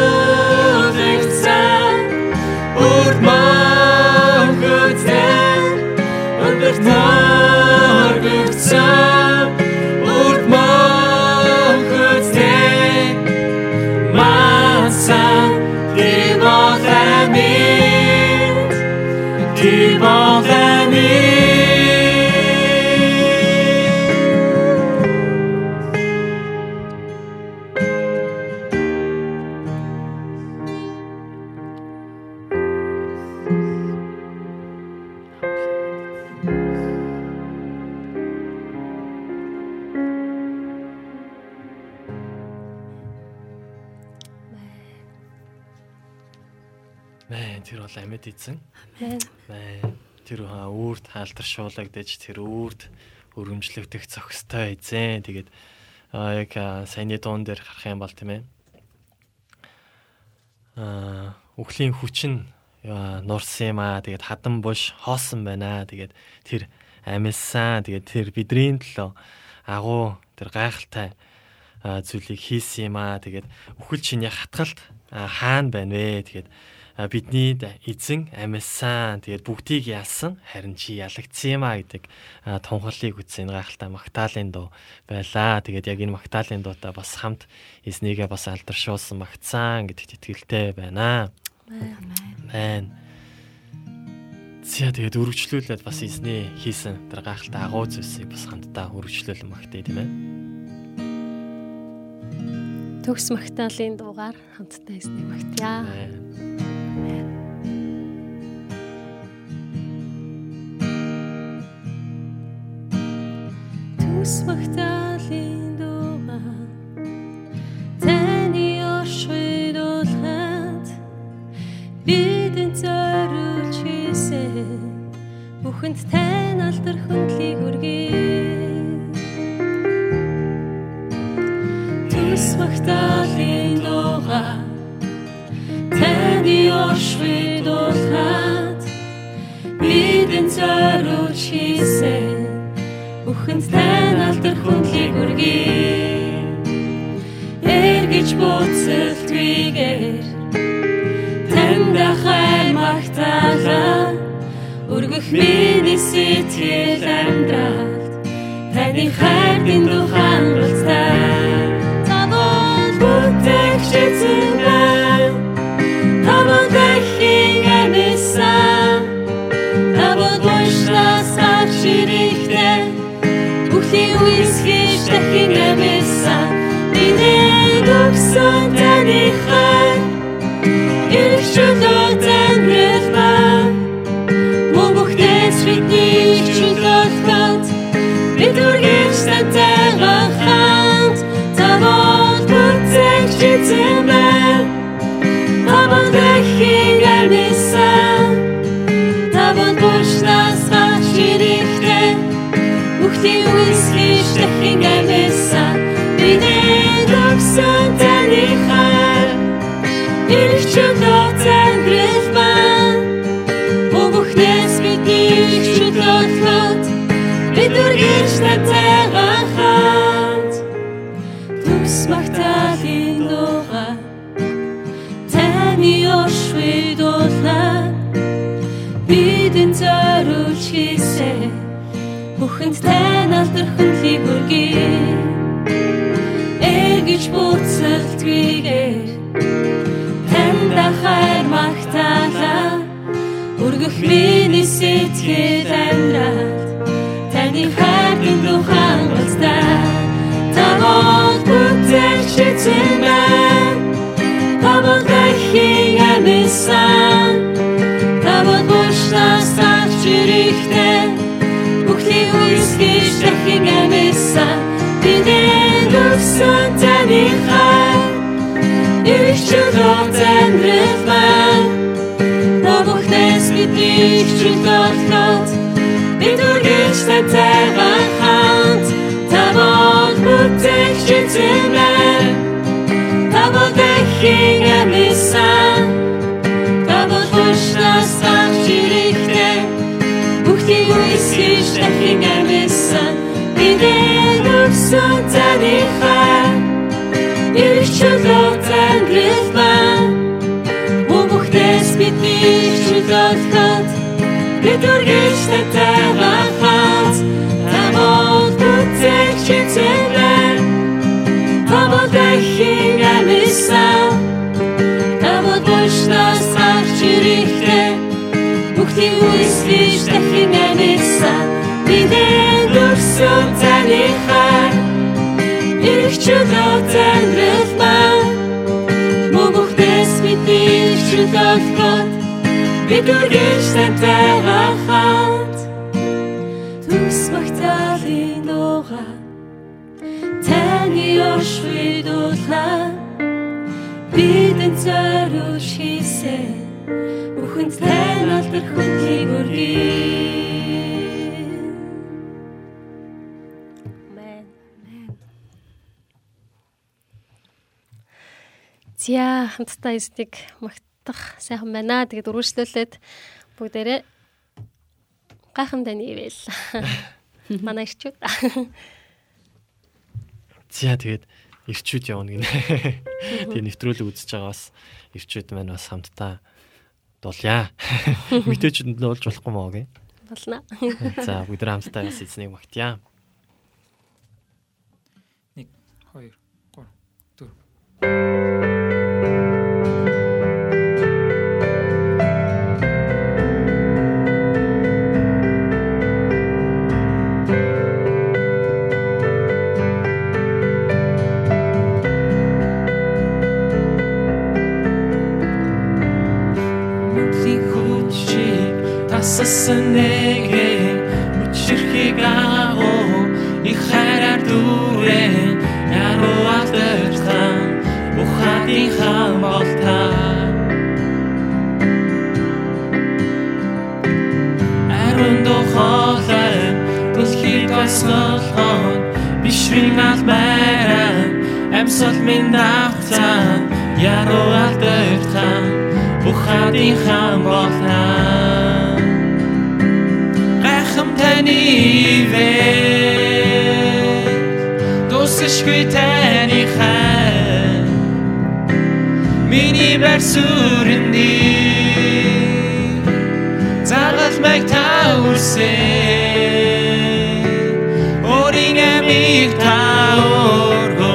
Амен. Тэр хаа үрд хаалтаршуулагдаж тэр үрд өрөмжлөгдөх зохистой эзэн. Тэгээд аа яг аа, саяны дуун дээр гарах юм бол тийм ээ. Аа үхлийн хүчин аа, нурсан юм аа. Тэгээд хадан буш хоосон байна. Тэгээд тэр амилсан. Тэгээд тэр бидний төлөө агуу тэр гайхалтай аа, зүйлийг хийсэн юм аа. Тэгээд үхэл чиний хатгалт аа, хаана байна вэ? Тэгээд бидний эзэн амьсан тэгээд бүгдийг яасан харин чи ялагдсан юм а гэдэг а, тунхаглыг үзсэн гайхалтай магтаалын дуу байлаа. Тэгээд яг энэ магтаалын дуутай бас хамт эзнийгээ бас алдаршуулсан магтсан гэдэгт итгэлтэй байна. Амен. Зя тэгээд өргөжлүүлээд бас эзний хийсэн тэр гайхалтай агуу зүйлсийг бас хамтдаа өргөжлүүлэн магтъя тийм ээ. Төгс магтаалын дуугаар хамтдаа эснийг магтъя. Амен. Бүхэнд тань алдар хөндлийг үргээ Төгс магтаалын дуугаар таны оршид улхад бидэн зориулж хийсэн Бүхэнд тань алдар хөндлийг үргээ Эргэж буцалтвигээр Танд ахай магтаалаа Өргөх миний сэтгэл амьдралд Таны хайрын дуу хангалттай Та бол бүтээгч эзэн бүхэнд тань алдархан лигүргээ эргэж буцалтгүйгээр танда хайр магтаалаа. Өргөх миний сэтгэл амьдралд таны хайрын духан болстай тавол бүтээлч эзэмэн өгсөн таны хайр Ирчүүдөө зэнрэл маань Бобохнес бидний чөлөөлөхөд бид үргэлж тантай хамт Тавол бүтээгч эзэмээ Тавол дахин амьсан Тавол хүчнээс гарч ирэхтэй Бүхний үсгэж дахин амьсан Бидэн өгсөн таны бид үргэлж тантай хамт Түс магтаалын дууга таны оршвид уулаа бидэн зориулж хийсэ бүхэнд тань алдар хүнлийг өргөе. Зя хамтдаа эзнийг магтах сайхан байна. Тэгээд үргэлжлүүлээд бүгдээрээ гайхамтай нийвэл манай ирчүүд. За тэгээд ирчүүд явна гинэ. Тэгээ нэвтрүүлэг үзэж байгаа бас ирчүүд маань бас хамтдаа дуулъя. Мэтээчэнд нь болж болохгүй мó гэ. Болно. За бүгд хамтдаа бас эзнийг магтъя. 2 3 4 тассан нэгэ Учирхийг агуу их хайраар дүүрэн Яруу алдархан Бухадын хаан бол та Арун дохолой Түлхийг осголхон Бишрийн албайран Амьсгал минь давцан Яруу алдархан Бухадын хаан бол та гайхам таны ивэ дуусшгүй таны хай миний барсүрэнди загалмайг та үрсэ орин амиг та өргө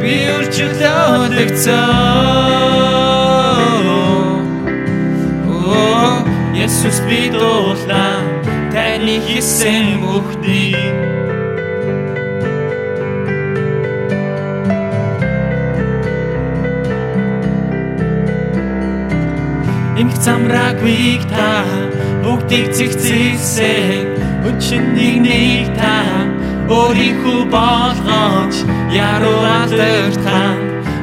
би үрчилдэгцөө Оо Есүс би таны хийсэн бүхнийг Инх замраагүй та бүгдийг зэгцэлсэн өчн нэг нэг та өөрийнхөө болгооч яруу алдарт хаан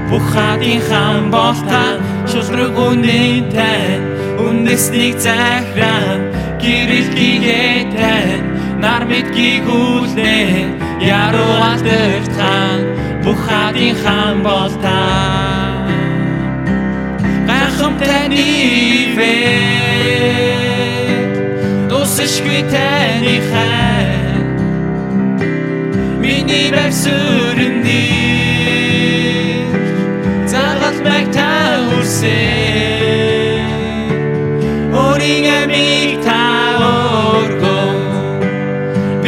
бүх хадын хаан бол та шулрэг үнэн тань үндэснийг захиран гэрэлтгийгээ тань нар мэдгийг үлнэ яруу алдсан бүх хадын хаан бол та. Гайхам таны вэ тусшгүй таны хаан миний бав сүрэндээ Make time.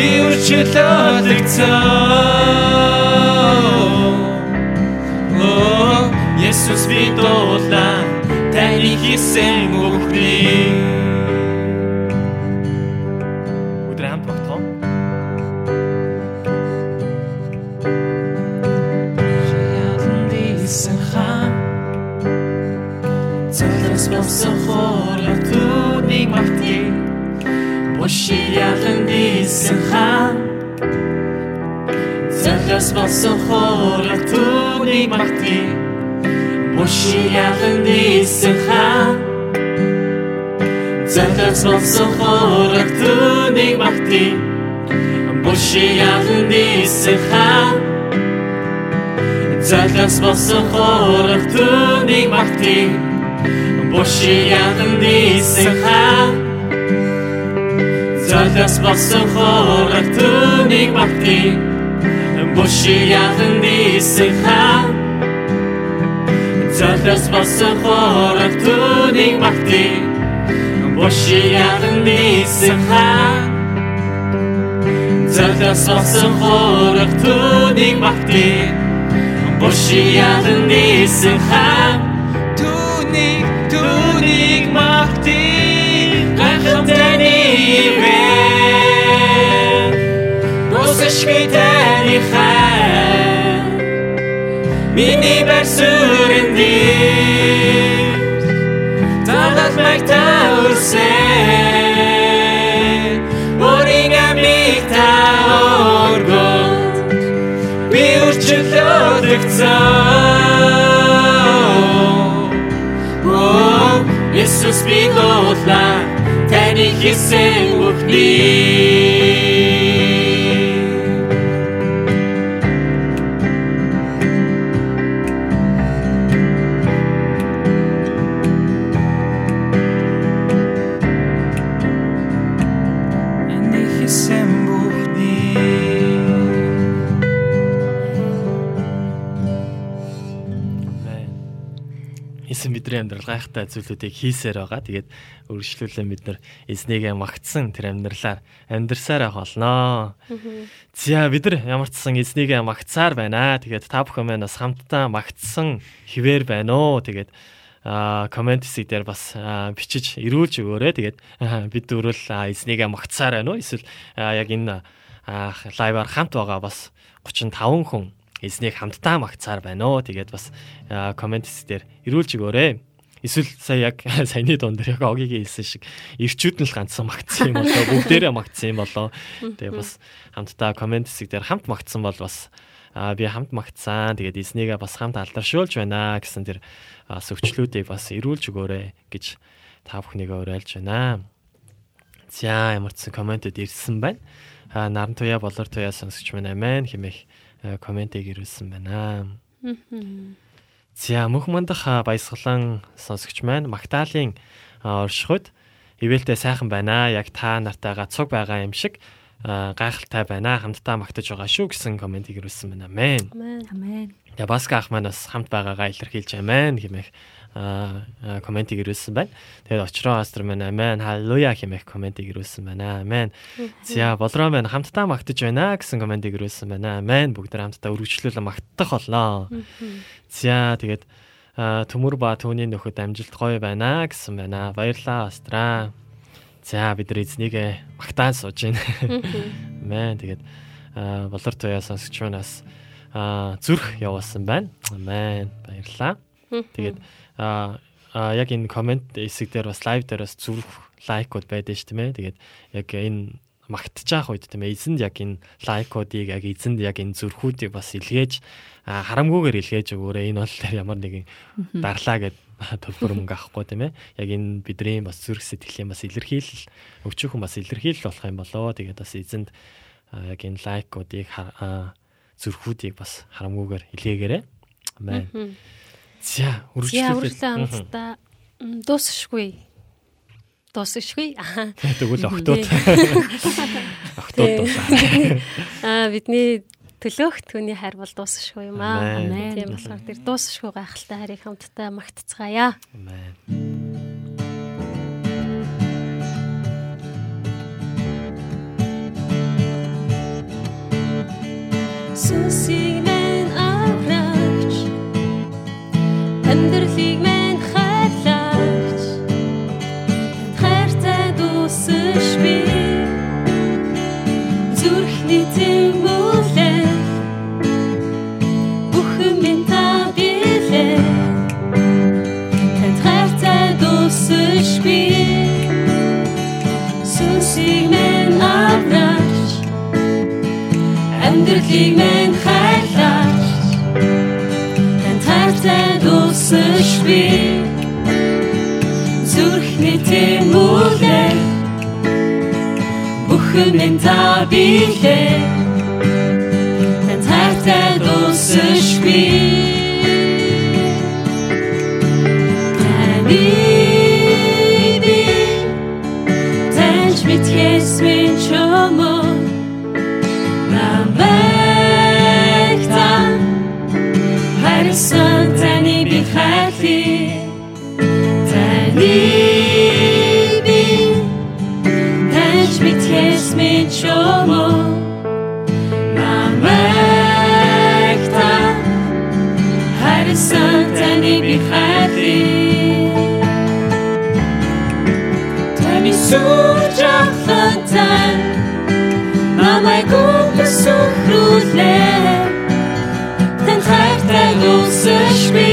Би үрчлөлөгцөө Оо Есүс би дуулаа таны хийсэн үхний Өдөр хамт багтгоо. Ялан дисэн хаан Цэлэс болсон хоолой түүнийг магтъя Буши ялан дисэн хаан Цэлэс болсон хоолой түүнийг магтъя Буши ялан дисэн хаан Цэлэс болсон хоолой түүнийг магтъя Буши ялан дисэн хаан Залгас болсон хорох түүнийг магтъя Буши ядан дисэн хаа Залгас болсон хорох түүнийг магтъя Буши ядан дисэн хаа Залгас болсон хорох түүнийг магтъя Буши ядан дисэн хаа Залгас болсон хорох түүнийг магтъя Буши ядан дисэн хаан Босшгүй таны хаан Миний барсүрэн дээр Тагад магтаурсэн Орин амиг та оргот. Би үрчлөлөгцөө Оо Есүс би дуулаа таны хийсэн үхний амьдрал гайхалтай зүйлүүдийг хийсээр байгаа. Тэгээд үргэлжлүүлэн бид нар эзнийгээ магтсан тэр амьдралаар амьдрсаар байх болноо. За бид нар ямар ч сан эзнийгээ магтсаар байна. Тэгээд та бүхэн маань бас хамтдаа магтсан хിവэр байна уу. Тэгээд а комент хэсэг дээр бас бичиж ирүүлж өгөөрэй. Тэгээд бид дөрвөл эзнийгээ магтсаар байна уу? Эсвэл яг энэ аа, лайваар хамт байгаа бас 35 хүн эзнийг хамтдаа магтсаар байна уу. Тэгээд бас хэсэг дээр ирүүлж өгөөрэй. Эсвэл сая яг саяны дунд дээр яг огийн хэлсэн шиг ирчүүд нь л ганцсан магтсан юм болоо бүгдээрээ магтсан юм болоо. Тэгээ бас хамтдаа комент хэсэг дээр хамт магтсан бол бас аа би хамт магтсан. Тэгээд эзнийгээ бас хамт алдаршуулж байна гэсэн тэр бас өвчлүүдийг бас ирүүлж өгөөрэй гэж та бүхнийгээ уриалж байна. За ямар ч комментэд ирсэн байна. А наран туяа болор туяа сонсогч маань амин хэмээх комментиг ирүүлсэн байна. За мөнх мандах баясгалан сонсогч маань Магдалины а, оршихуйд ивэлтэй сайхан байна. Яг та нартайгаа цуг байгаа юм шиг гайхалтай байна. Хамтдаа магтаж байгаа шүү гэсэн комментиг ирүүлсэн байна. Амен. Амен. Тэгээ Баска ах маань бас хамт байгаагаа илэрхийлж амин хэмээх аа аа, комментиг ирүүлсэн байна. Тэгээд очроо астер маань амин халелуя хэмээх комментиг ирүүлсэн байна. Амен. За болроо маань хамтдаа магтаж байна гэсэн комментиг ирүүлсэн байна. Амен. Бүгд хамтдаа үргэлжлүүлэн магтах болноо. За тэгээд төмөр ба түүний нөхөд амжилт гоё байна гэсэн байна. Баярлалаа астраа. За бид нар эзнийг магтаан сууж байна. Амен. Тэгээд болор туяа сонсогч манаас аа зүрх явуулсан байна. Амен. Баярлалаа. Тэгээд аа яг энэ комент хэсэг дээр бас лайв дээр бас зүрх лайкууд байдсан шүү дээ. Тэгээд яг энэ магтж явах үед тийм ээ эзэнд яг энэ лайкуудыг яг эзэнд яг энэ зүрхүүдийг бас илгээж харамгүйгээр илгээж өгөөрэй. Энэ бол ямар нэгэн дарлаа гэд төлбөр мөнгө авахгүй тийм ээ. Яг энэ бидний бас зүрх сэтгэлийн бас илэрхийлэл өчөөхөн бас илэрхийлэл болох юм болоо. Тэгээд бас эзэнд яг энэ лайкуудыг зүрхүүдийг бас харамгүйгээр илгээгээрэй. Амен. За, үргэлжлүүлээ. үргэлжлээ хамтдаа дуусшгүй. Дуусшгүй. Тэгвэл октод. Октод Аа бидний төлөөх түүний хайр бол дуусахгүй юм аа. Амен. Тийм болохоор тэр дуусахгүй гайхалтай хайрыг хамтдаа магтцгаая. Амен. Сүсийг Амьдралыг мэн хайрлаач Тань хайртай дуусаш би Зүрхний тэмүүлээ Бүхэн минь та билээ Тань хайртай дуусаш би Таны би Таньж мэдхээс Таны сүрж ахлантай Намайг үгсөхрүүлээ Тэн хайртай үсэж би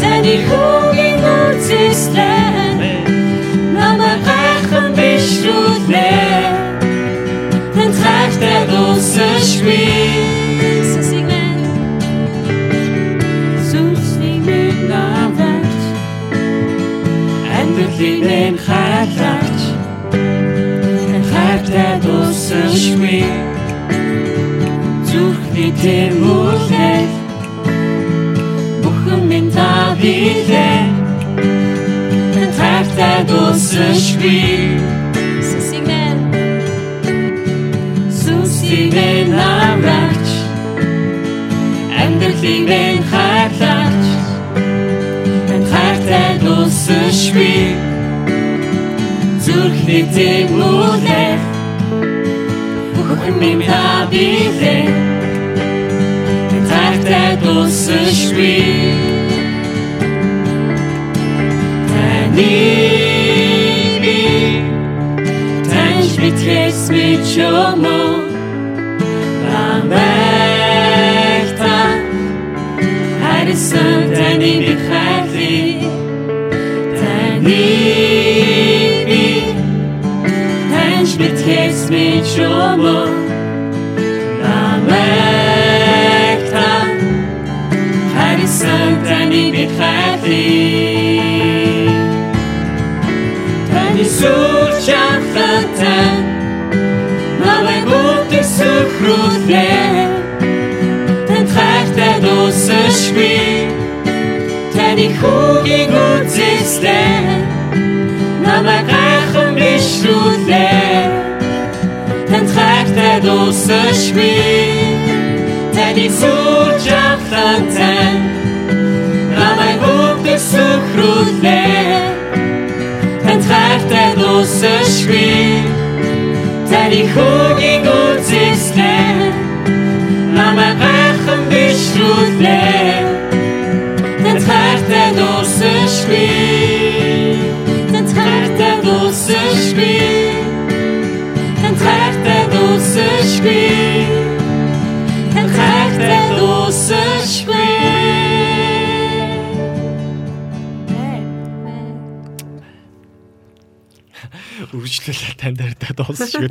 Таны хүүгийн үзэслээ Намайг гайхан бишрүүлээ Тэн хайртай үсэж be.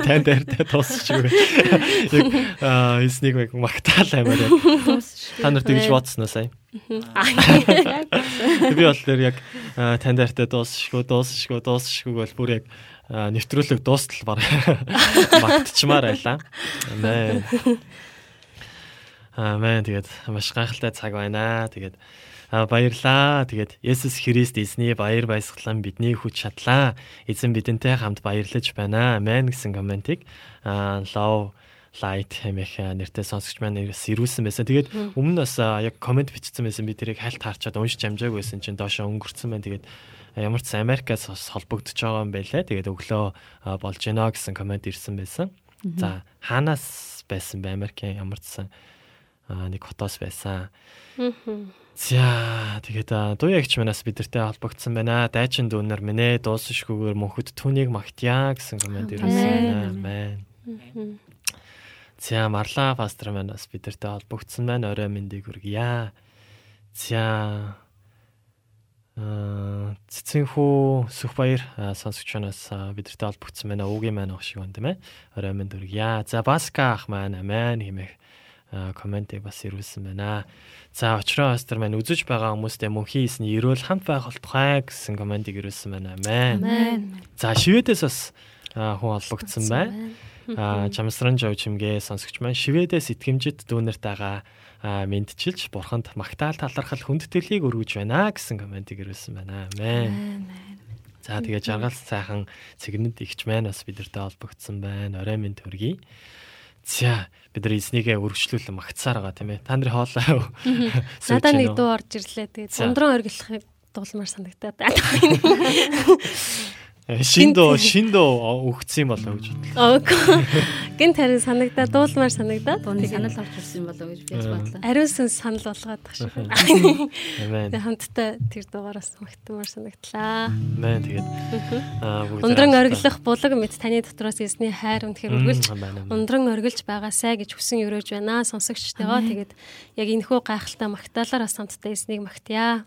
Танд дайртай дуусчихгүй. Яг аа эснийг яг магтаал аймаар яг. Та нар тэгж бодсноо сая би бол тэр яг аа, танд дайртай дуусчихгүй дуусчихгүй дуусчихгүй бол бүр яг аа, нэвтрүүлэг дуустал баг. Магтчмаар байлаа амин амин тэгээд маш гайхалтай цаг байна. Тэгээд А баярлаа. Тэгээд Есүс Христ эзний баяр баясгалан бидний хүч чадлаа. Эзэн бидэнтэй хамт баярлаж байна. Амен гэсэн комментиг лав light хэмээх нэртэй сонсогч маань ирүүлсэн байсан. Тэгээд өмнө нь бас яг комент бичсэн байсан. Би тэрийг хальт харчаад уншиж амжаагүй байсан чинь доошо өнгөрцөн байна. Тэгээд ямар ч Америкаас холбогдож байгаа юм байлаа. Тэгээд өглөө болж гинэ гэсэн комент ирсэн байсан. За хаанаас байсан бэ Америкийн ямар ч нэг хотоос байсан. За тэгээд дуяагч манаас бидэртэй холбогдсон байна. Дайчин дүүнер минь ээ дуусшгүйгээр мөнхөд түүнийг магтъя гэсэн комент ирсэн байна. За Марла пастор манаас бидэртэй холбогдсон байна. Орой мэндийг хүргье. За цэцэнхүү Сүхбаяр сонсогчноос бидэртэй холбогдсон байна. Уугийн маань ах шиг байна тийм ээ. Орой мэнд хүргье. За Баска ах маань амин хэмээх комментиг бас ирүүлсэн байна. За очроо пастор маань үзэж байгаа хүмүүстээ мөнхийн эсний эрүүл хамт байх болтугай гэсэн комментиг ирүүлсэн байна. Амин. За шивэдээс бас хүн холбогдсон байна. Аа чамсран жав чимгээ сонсогч маань шивэдээс итгэмжид дүүнертайгаа мэдчилж бурханд магтаал талархал хүндэтгэлийг өргөж байна гэсэн комментиг ирүүлсэн байна. Амен. За тэгээ жаргал сайхан цэгнэд ихч маань бас бидэртэй холбогдсон байна. Орой минь төргий. За бид нар эзнийгээ өргөжлүүлэн магтсаар байгаа тийм ээ. Та нарын хоолой. Надаа нэг дуу орж ирлээ. Тэгээд ундран оргилохыг дуулмаар санагтаад. Шиндөө шиндөө өгцсөн юм болоо гэж бодлоо. Гин тарин санагдаа дуулмаар санагдаад дууны санал орж ирсэн болоо гэж би бодлоо. Ариунсан санал болгоод тах шиг. Амен. Хамтдаа тэр дугаараас магтмаар санагдлаа. Амен тэгээд аа ундран оргилох булаг мэд таны дотроос эсний хайр үнэхээр үргэлж ундран оргилж байгаасай гэж хүсэн өрөөж байна. Сонсогчтойгоо тэгээд яг энэхүү гайхалтай магтаалаар бас хамтдаа эснийг магтъя.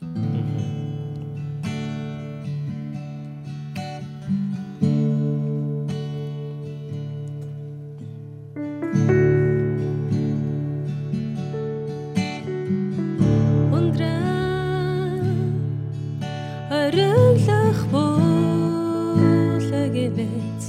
Шүтлимиш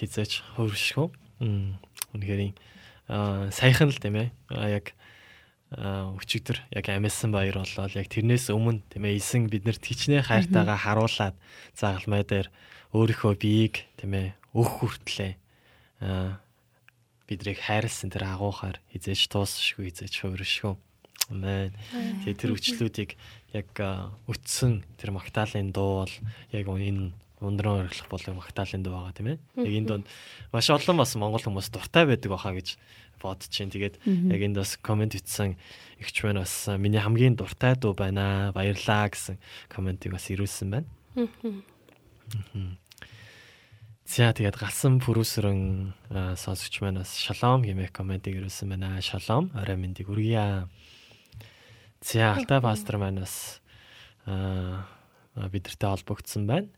хизээч хөршгүй. Үнэхээр аа саяхан л тийм ээ. Аа яг өчигдөр яг амьсан баяр болол яг тэрнээс өмнө тийм ээ эсэн биднэрт хичнээн хайртайгаа харуулад загалмай дээр өөрийнхөө биеийг тийм ээ өөх хүртлээ аа бидрийг хайрлсан тэр агуухаар хизээж туусшгүй хизээж хууршгүй. Амен. Тэгээ тэр өчлүүдийг яг өтсөн тэр магтаалын дуу бол яг энэ ундран орхилох болон магтаалын дуу байгаа тийм ээ. Яг энэ донд маш олон бас монгол хүмүүс дуртай байдаг баха гэж бодож чинь. Тэгээд яг энд бас комент итсэн ихч байна бас миний хамгийн дуртай дуу байна. Баярлаа гэсэн комментиг бас ирүүлсэн байна. За тэгээд галсан пүрүсрэн сонсогч маань бас шалом гэмэх комментиг ирүүлсэн байна. Шалом орой мэндийг хүргье. За алтай пастор маань бас аа бидэртэй холбогдсон байна.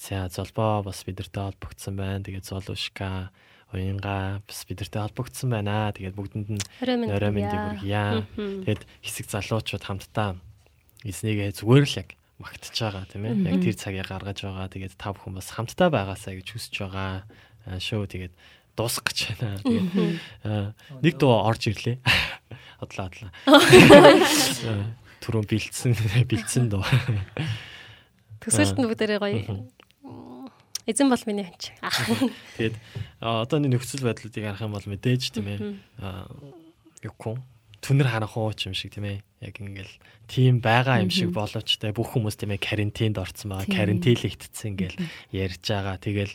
За золбоо бас бидэртэй холбогдсон байна. Тэгээд золушка уянга бас бидэртэй холбогдсон байна. Тэгээд бүгдэнд нь орой мэндийг хүргье. Тэгээд хэсэг залуучууд хамтдаа эзнийгээ зүгээр л яг магтж байгаа тийм ээ. Яг тэр цагийг гаргаж байгаа. Тэгээд та бүхэн бас хамтдаа байгаасаа гэж хүсэж байгаа. Шоу тэгээд дуусах гэж байна. Тэгээд нэг дуу орж ирлээ. Одлаа одлаа. Түрүүн бэлдсэн бэлдсэн дуу. Төсөлт нь бүгдээрээ гоё Эзэн бол миний ханч. Тэгээд одоо энэ нөхцөл байдлуудыг харах юм бол мэдээж тийм ээ. Аа юукон түнэр харах уу юм шиг тийм ээ. Яг ингээл тийм байгаа юм шиг боловч те бүх хүмүүс тийм ээ карантинд орцсон байгаа. Карантинлэгдсэн ингээл ярьж байгаа. Тэгэл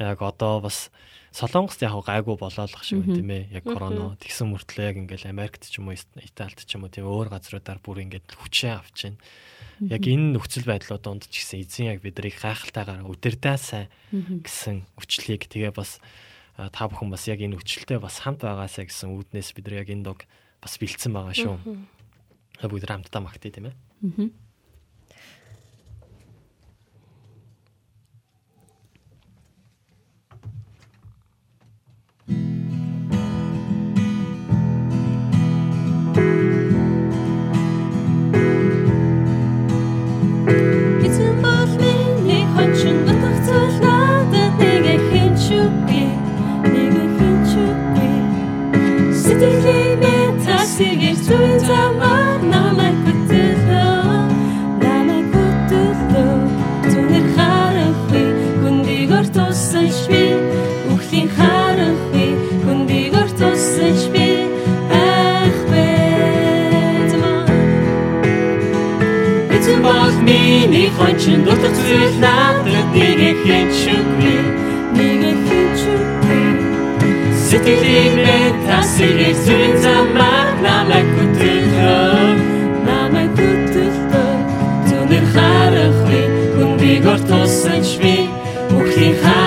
яг одоо бас Солонгост яг гайгүй болоолох шиг тийм ээ. Яг короно тэгсэн мөртлөө яг ингээл Америкт ч юм уу Италид ч юм уу тийм өөр газруудаар бүр ингээд хүчээ авч байна яг энэ нөхцөл байдлууд донд ч гэсэн эзэн яг бидрийг гайхалтайгаар өдөрдөө сайн гэсэн өчлийг тэгээ бас та бүхэн бас яг энэ өчлөлтөд бас хамт байгаасаа гэсэн үүднээс бид нар яг энэ дог бас бэлдсэн байгаа шүү. Бүгд хамтдаа магтъя тийм ээ. Аа. Хончин дутах зүйл надад нэг хинчүгүй нэг хинчүгүй Сэтгэлийн мэд тасыг зүйн замаар намайг хөтөлөө намайг хөтөлөө Түнэр харахгүй хүндийг ортосан шви Үхлийн харахгүй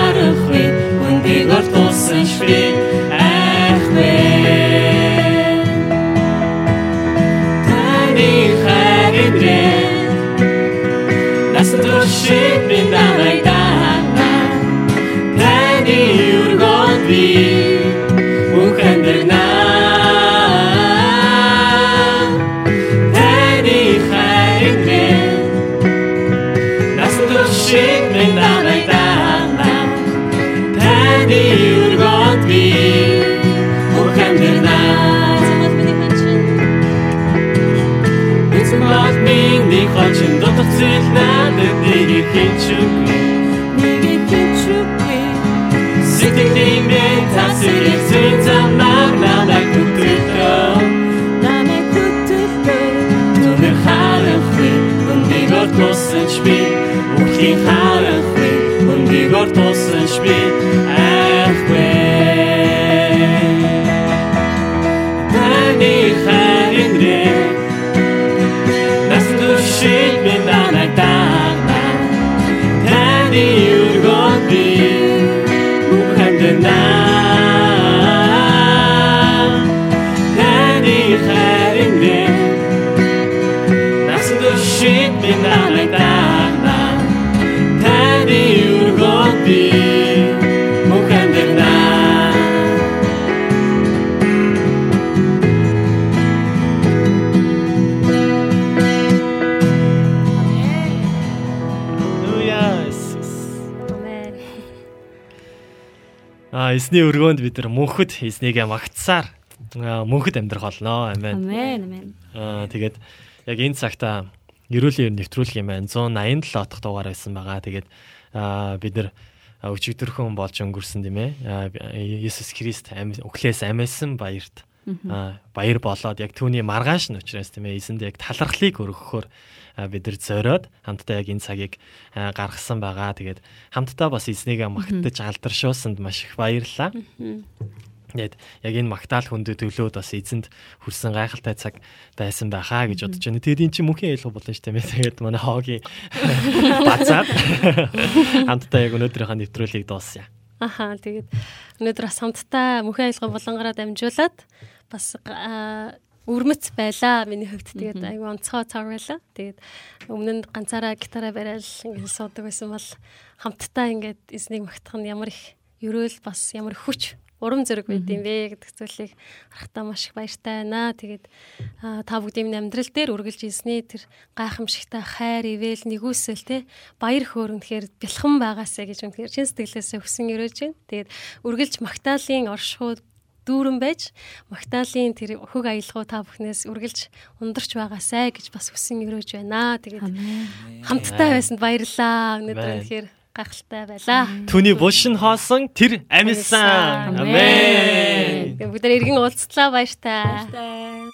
Аа эсний өргөөнд бид нар мөнхөд эснийгээ магтсаар мөнхөд амьдрах болно. Амен. Амен. Амен. Аа тэгээд яг энэ цагта ерөөлийн нэвтрүүлэх юм байна. 187 дахь дугаар байсан байгаа. Тэгээд аа бид нар өчигдөрхөн болж өнгөрсөн тийм ээ. Есүс Христ өглөөс амьсан баярт баяр болоод яг түүний маргааш нь учраас тийм ээ эсэнд яг талархлыг өргөхөөр бид нар зориод хамтдаа яг энэ цагийг гаргасан байгаа. Тэгээд хамтдаа бас эзнийг магтаж алдаршуулсанд маш их баярлалаа. Тэгээд яг энэ магтаал хүндэд төлөөд бас эзэнд хүрсэн гайхалтай цаг байсан байхаа гэж бодож байна. Тэгээд энэ чинь мөнхийн аялал болно шүү дээ. Тэгээд манай хоогийн бацаад хамтдаа яг өнөөдрийнхөө нэвтрүүлгийг дууссан. Аха тэгээд өнөөдөр бас хамтдаа мөнхийн аялал болонгороо дамжуулаад бас өрмөц байлаа миний хувьд тэгээд айгүй онцгой цаг байлаа. Тэгээд өмнө нь ганцаараа гитараа барайл ингээд суудаг байсан бол хамтдаа ингээд эзнийг магтах нь ямар их ерөөл бас ямар хүч урам зориг байд юм бэ гэдэг зүйлийг харахтаа маш их баяртай байна. Тэгээд та бүгдийн амьдрал дээр үргэлж эзний тэр гайхамшигтай хайр, ивэл, нэгүсэл те баяр хөөрөнхээр бэлхэн байгаасаа гэж үнэхээр чин сэтгэлээсээ хүсэн өрөөж байна. Тэгээд үргэлж магтаалын оршихуйд дүүрэн байж Магдалины тэр хөг аялгау та бүхнээс үргэлж ундарч байгаасай гэж бас хүсэн өрөөж байна. Тэгээд хамтдаа байсанд баярлалаа. Өнөөдөр үнэхээр гайхалтай байлаа. Түүний булшин хоосон тэр амьсан. Амен. Бүгд эргэн уулзтлаа баяртай. Баяртай.